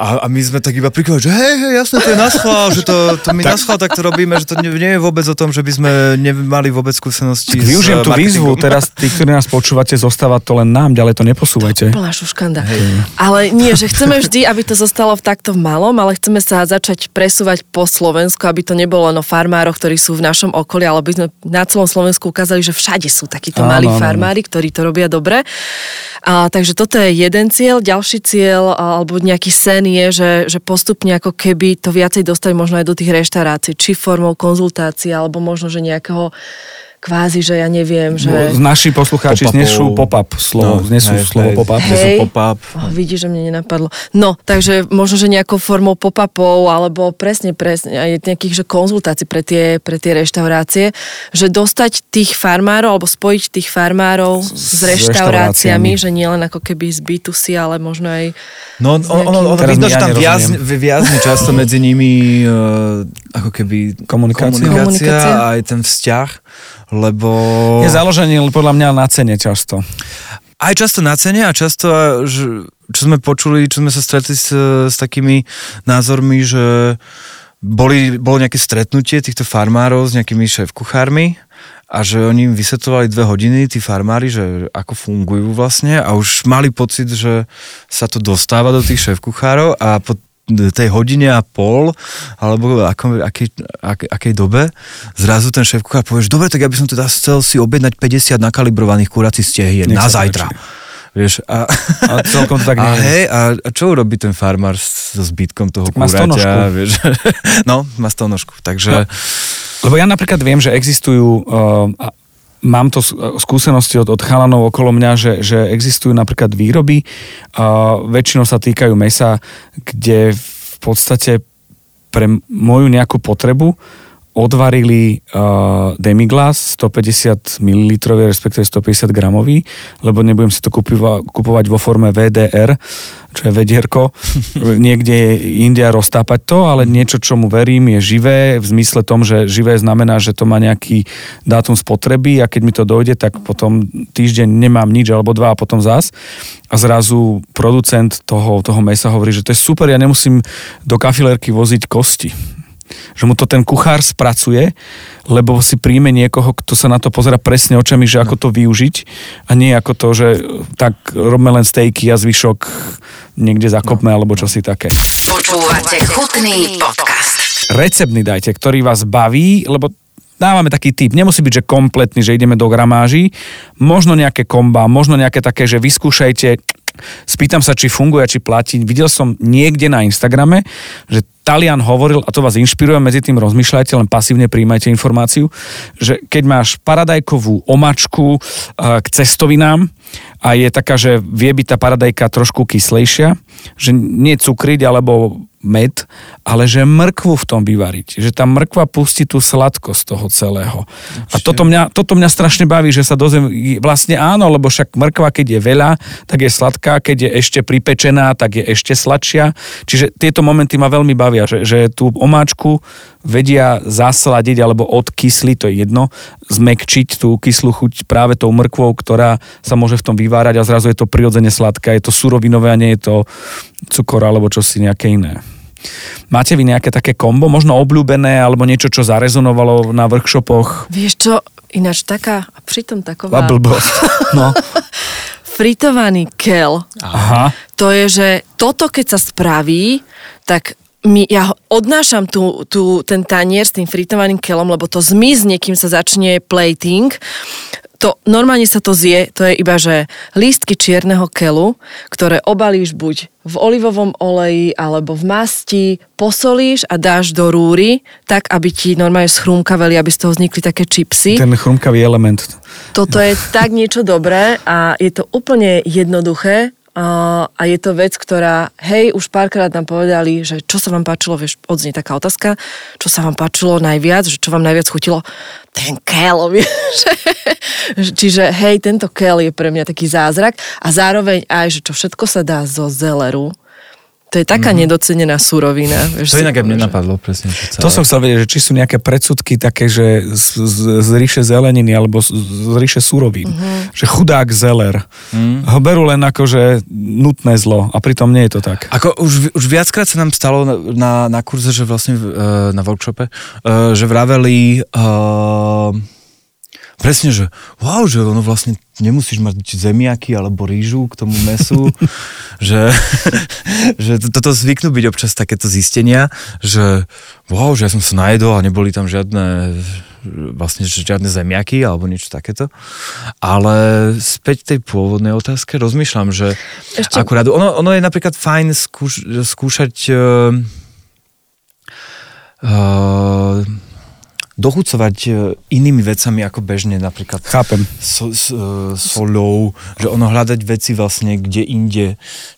S3: A, a my sme tak iba prikovali, že hej, hej, jasné, to je naschvál, že to, to my naschvál tak to robíme, že to nie, nie je vôbec o tom, že by sme nemali vôbec skúsenosti
S2: Tak využijem
S3: s
S2: tú výzvu, teraz tí, ktorí nás počúvate, zostáva to len nám, ďalej to neposúvajte.
S4: Plná šuškanda. Ale nie, že chceme vždy, aby to zostalo v takto v malom, ale chceme sa začať presúvať po Slovensku, aby to nebolo len o farmároch, ktorí sú v našom okolí, ale aby sme na celom Slovensku ukázali, že všade sú takíto malí
S2: áno, áno.
S4: farmári, ktorí to robia dobre. A, takže toto je jeden cieľ. Ďalší cieľ alebo nejaký sen je, že, že postupne ako keby to viacej dostať možno aj do tých reštaurácií, či formou konzultácie, alebo možno, že nejakého kvázi, že ja neviem, že...
S2: Z naši poslucháči
S3: Pop-upov.
S2: znesú pop-up slovo,
S3: No,
S2: znesú
S3: hej,
S2: slovo
S3: hej.
S2: pop-up.
S3: Hej. Pop-up.
S4: Oh, vidíš, že mne nenapadlo. No, takže možno, že nejakou formou pop-upov, alebo presne, presne, aj nejakých že konzultácií pre tie, pre tie reštaurácie, že dostať tých farmárov, alebo spojiť tých farmárov s,
S2: s
S4: reštauráciami,
S2: reštauráciami.
S4: že nielen ako keby z B2C, ale možno aj...
S3: No, on, on, on, on
S2: Teraz
S3: vidno,
S2: mi
S3: že
S2: ja
S3: tam viazne, často medzi nimi uh, ako keby
S2: komunikácia
S3: Komunikácia. a aj ten vzťah, lebo...
S2: Je založený podľa mňa na cene často.
S3: Aj často na cene a často, čo sme počuli, čo sme sa stretli s, s takými názormi, že boli, bolo nejaké stretnutie týchto farmárov s nejakými šéf-kuchármi a že oni im vysvetlovali dve hodiny, tí farmári, že ako fungujú vlastne a už mali pocit, že sa to dostáva do tých šéf-kuchárov a po tej hodine a pol, alebo ako, akej, ak, akej dobe, zrazu ten šéf-kuchár povie, že dobre, tak ja by som teda chcel si objednať 50 nakalibrovaných kuracích stehien na zajtra. Vieš, a,
S2: A celkom to tak
S3: a,
S2: nie
S3: hej, a, a čo urobí ten farmár so zbytkom toho
S2: stonožku.
S3: kúraťa? Vieš? no, má stonožku, takže...
S2: Lebo ja napríklad viem, že existujú, uh, mám to skúsenosti od, od chalanov okolo mňa, že, že existujú napríklad výroby, uh, väčšinou sa týkajú mesa, kde v podstate pre moju nejakú potrebu odvarili uh, demiglas 150 ml, respektíve 150 gramový, lebo nebudem si to kupiva, kupovať vo forme VDR, čo je vedierko, niekde India roztápať to, ale niečo, čomu verím, je živé, v zmysle tom, že živé znamená, že to má nejaký dátum spotreby a keď mi to dojde, tak potom týždeň nemám nič alebo dva a potom zás. A zrazu producent toho, toho mesa hovorí, že to je super, ja nemusím do kafilerky voziť kosti že mu to ten kuchár spracuje, lebo si príjme niekoho, kto sa na to pozera presne očami, že ako to využiť a nie ako to, že tak robme len stejky a zvyšok niekde zakopme no. alebo čosi také.
S1: Počúvate chutný podcast.
S2: Receptný dajte, ktorý vás baví, lebo dávame taký typ, nemusí byť, že kompletný, že ideme do gramáží, možno nejaké komba, možno nejaké také, že vyskúšajte, spýtam sa, či funguje, či platí. Videl som niekde na Instagrame, že Talian hovoril, a to vás inšpiruje, medzi tým rozmýšľajte, len pasívne príjmajte informáciu, že keď máš paradajkovú omačku eh, k cestovinám a je taká, že vie byť tá paradajka trošku kyslejšia, že nie cukriť alebo med, ale že mrkvu v tom vyvariť. Že tá mrkva pustí tú sladkosť toho celého. A toto mňa, toto mňa strašne baví, že sa dozviem, vlastne áno, lebo však mrkva, keď je veľa, tak je sladká, keď je ešte pripečená, tak je ešte sladšia. Čiže tieto momenty ma veľmi bavia, že, že tú omáčku vedia zasladiť alebo odkysliť, to je jedno, zmekčiť tú kyslú chuť práve tou mrkvou, ktorá sa môže v tom vyvárať a zrazu je to prirodzene sladké, je to surovinové a nie je to cukor alebo čosi nejaké iné. Máte vy nejaké také kombo, možno obľúbené, alebo niečo, čo zarezonovalo na workshopoch?
S4: Vieš čo, ináč taká, a pritom taková...
S2: A blbosť. No.
S4: Fritovaný kel.
S2: Aha.
S4: To je, že toto keď sa spraví, tak my, ja odnášam tu, tu, ten tanier s tým fritovaným kelom, lebo to zmizne, kým sa začne plating. To, normálne sa to zje, to je iba, že lístky čierneho kelu, ktoré obalíš buď v olivovom oleji alebo v masti, posolíš a dáš do rúry, tak, aby ti normálne schrumkaveli, aby z toho vznikli také čipsy.
S2: Ten chrumkavý element.
S4: Toto je tak niečo dobré a je to úplne jednoduché a je to vec, ktorá, hej, už párkrát nám povedali, že čo sa vám páčilo, vieš, odznie taká otázka, čo sa vám páčilo najviac, že čo vám najviac chutilo, ten kel, vieš. Čiže, hej, tento kel je pre mňa taký zázrak a zároveň aj, že čo všetko sa dá zo zeleru, to je taká mm-hmm. nedocenená surovina.
S3: Vieš, to inak aj mne napadlo presne.
S2: To som chcel vedieť, že či sú nejaké predsudky také, že z, z, z ríše zeleniny alebo z, z ríše surovín. Mm-hmm. Že chudák zeler. Mm. Ho berú len ako, že nutné zlo a pritom nie je to tak.
S3: Ako už, už viackrát sa nám stalo na, na, na kurze, že vlastne uh, na workshope, uh, že vraveli uh, presne, že wow, že ono vlastne nemusíš mať zemiaky alebo rýžu k tomu mesu, že, že toto zvyknú byť občas takéto zistenia, že wow, že ja som sa najedol a neboli tam žiadne vlastne žiadne zemiaky alebo niečo takéto. Ale späť tej pôvodnej otázke rozmýšľam, že Ešte... akurát, ono, ono je napríklad fajn skúš, skúšať uh, uh, dochucovať e, inými vecami ako bežne, napríklad
S2: Chápem.
S3: So, so, solou, že ono hľadať veci vlastne kde inde,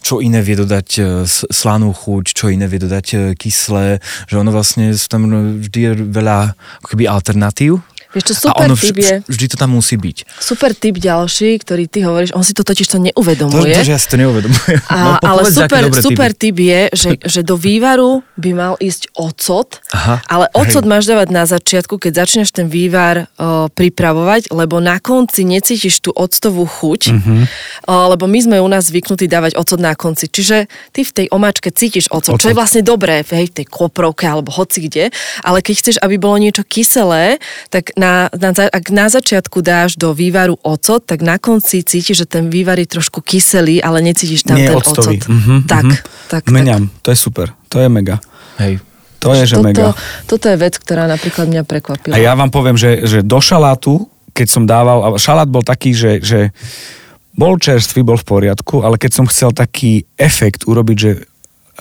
S3: čo iné vie dodať e, slanú chuť, čo iné vie dodať e, kyslé, že ono vlastne tam vždy je veľa keby alternatív
S4: Vieš čo, super
S3: ono
S4: typ je...
S3: Vždy to tam musí byť.
S4: Super typ ďalší, ktorý ty hovoríš, on si to totiž to neuvedomuje.
S3: To, to že ja si to neuvedomujem.
S4: A, no, ale super, super typ je, že, že do vývaru by mal ísť ocot, Aha, ale ocot hej. máš dávať na začiatku, keď začneš ten vývar o, pripravovať, lebo na konci necítiš tú octovú chuť, mm-hmm. o, lebo my sme u nás zvyknutí dávať ocot na konci. Čiže ty v tej omáčke cítiš ocot, ocot. čo je vlastne dobré, hej, v tej koprovke alebo hoci kde, ale keď chceš, aby bolo niečo kyselé, tak na na, na, ak na začiatku dáš do vývaru ocot, tak na konci cítiš, že ten vývar je trošku kyselý, ale necítiš tam
S2: Nie
S4: ten
S2: octový.
S4: ocot. Mm-hmm, tak, mm-hmm. tak.
S2: Meniam, to je super, to je mega.
S3: Hej.
S2: To je, že
S4: toto,
S2: mega.
S4: Toto je vec, ktorá napríklad mňa prekvapila.
S2: A ja vám poviem, že, že do šalátu, keď som dával, šalát bol taký, že, že bol čerstvý, bol v poriadku, ale keď som chcel taký efekt urobiť, že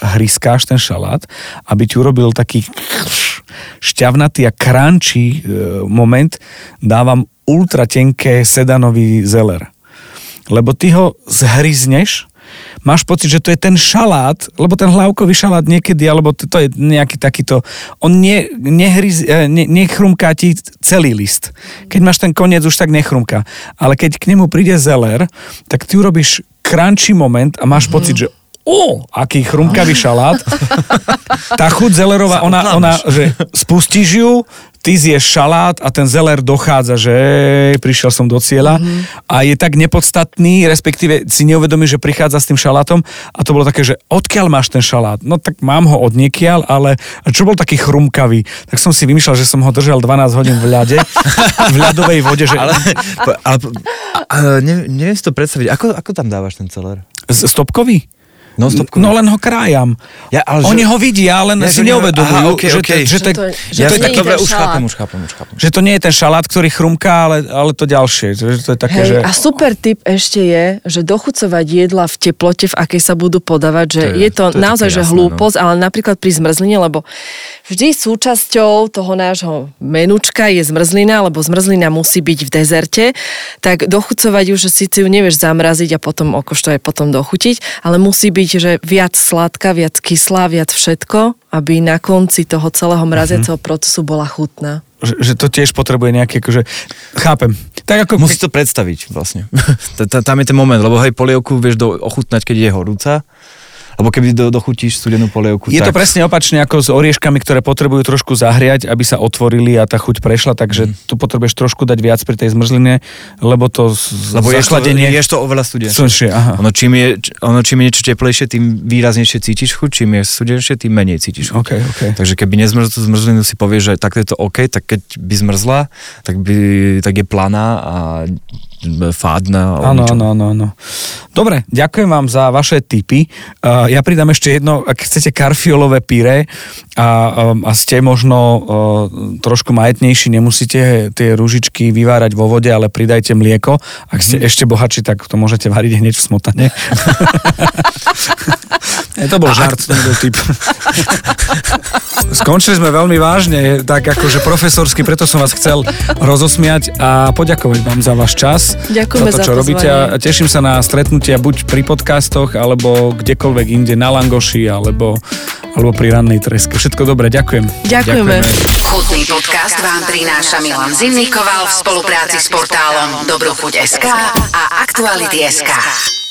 S2: hryskáš ten šalát, aby ti urobil taký šťavnatý a crunchy e, moment, dávam ultra tenké sedanový zeler. Lebo ty ho zhryzneš máš pocit, že to je ten šalát, lebo ten hlavkový šalát niekedy, alebo to, to je nejaký takýto, on ne, nehryz, e, ne, nechrumká ti celý list. Keď máš ten koniec, už tak nechrumká. Ale keď k nemu príde zeler, tak ty urobíš crunchy moment a máš mm-hmm. pocit, že o, aký chrumkavý šalát. Tá chuť zelerová, ona, ona, že spustíš ju, ty zješ šalát a ten zeler dochádza, že prišiel som do cieľa mm-hmm. a je tak nepodstatný, respektíve si neuvedomí, že prichádza s tým šalátom a to bolo také, že odkiaľ máš ten šalát? No tak mám ho od niekiaľ, ale čo bol taký chrumkavý? Tak som si vymýšľal, že som ho držal 12 hodín v ľade, v ľadovej vode. Že...
S3: Ale, ale, ale neviem, neviem si to predstaviť, ako, ako tam dávaš ten celer?
S2: Stopkový?
S3: No,
S2: no len ho krájam. Ja, ale Oni že... ho vidia, len ja, si neuvedomujú, aha, okay, že, okay. že, že, to, že,
S3: to, je tak, dobre, už chápem, už chápem, už chápem.
S2: Že to nie je ten šalát, ktorý chrumká, ale, ale to ďalšie. Že to je také,
S4: Hej,
S2: že...
S4: A super tip ešte je, že dochucovať jedla v teplote, v akej sa budú podávať, že to je, je to, to je naozaj že jasné, hlúposť, no. ale napríklad pri zmrzline, lebo vždy súčasťou toho nášho menučka je zmrzlina, lebo zmrzlina musí byť v dezerte, tak dochucovať ju, že síce ju nevieš zamraziť a potom okošto aj potom dochutiť, ale musí byť, že viac sladká, viac kyslá, viac všetko, aby na konci toho celého mraziaceho uh-huh. procesu bola chutná.
S2: Že, že to tiež potrebuje nejaké, akože, chápem.
S3: Tak ako... Musíš to predstaviť vlastne. Tam je ten moment, lebo hej, polievku vieš do, ochutnať, keď je horúca, lebo keby do, dochutíš studenú polievku.
S2: Je
S3: tak...
S2: to presne opačne ako s orieškami, ktoré potrebujú trošku zahriať, aby sa otvorili a tá chuť prešla, takže mm. tu potrebuješ trošku dať viac pri tej zmrzline, lebo to
S3: lebo zachladenie... Ješ to, ješ to oveľa studenšie.
S2: aha.
S3: Ono čím, je, ono čím je niečo teplejšie, tým výraznejšie cítiš chuť, čím je studenšie, tým menej cítiš chuť.
S2: Okay, okay.
S3: Takže keby nezmrzl tú zmrzlinu, si povieš, že takto je to OK, tak keď by zmrzla, tak, by, tak je planá a fádna.
S2: Áno, áno, áno, áno. Dobre, ďakujem vám za vaše tipy. Uh, ja pridám ešte jedno, ak chcete karfiolové pyré a, um, a ste možno uh, trošku majetnejší, nemusíte tie rúžičky vyvárať vo vode, ale pridajte mlieko. Ak ste mm. ešte bohatší, tak to môžete variť hneď v smotane. Je, to bol a žart, to nebol typ. Skončili sme veľmi vážne, tak akože profesorsky, preto som vás chcel rozosmiať a poďakovať vám za váš čas.
S4: Ďakujeme
S2: za to, čo
S4: za
S2: robíte a teším sa na stretnutia buď pri podcastoch, alebo kdekoľvek inde, na Langoši, alebo alebo pri rannej treske. Všetko dobré, ďakujem.
S4: Ďakujeme.
S1: Ďakujeme. Chutný podcast vám prináša Milan Zimnikoval v spolupráci s portálom Dobrochuť.sk a Aktuality.sk.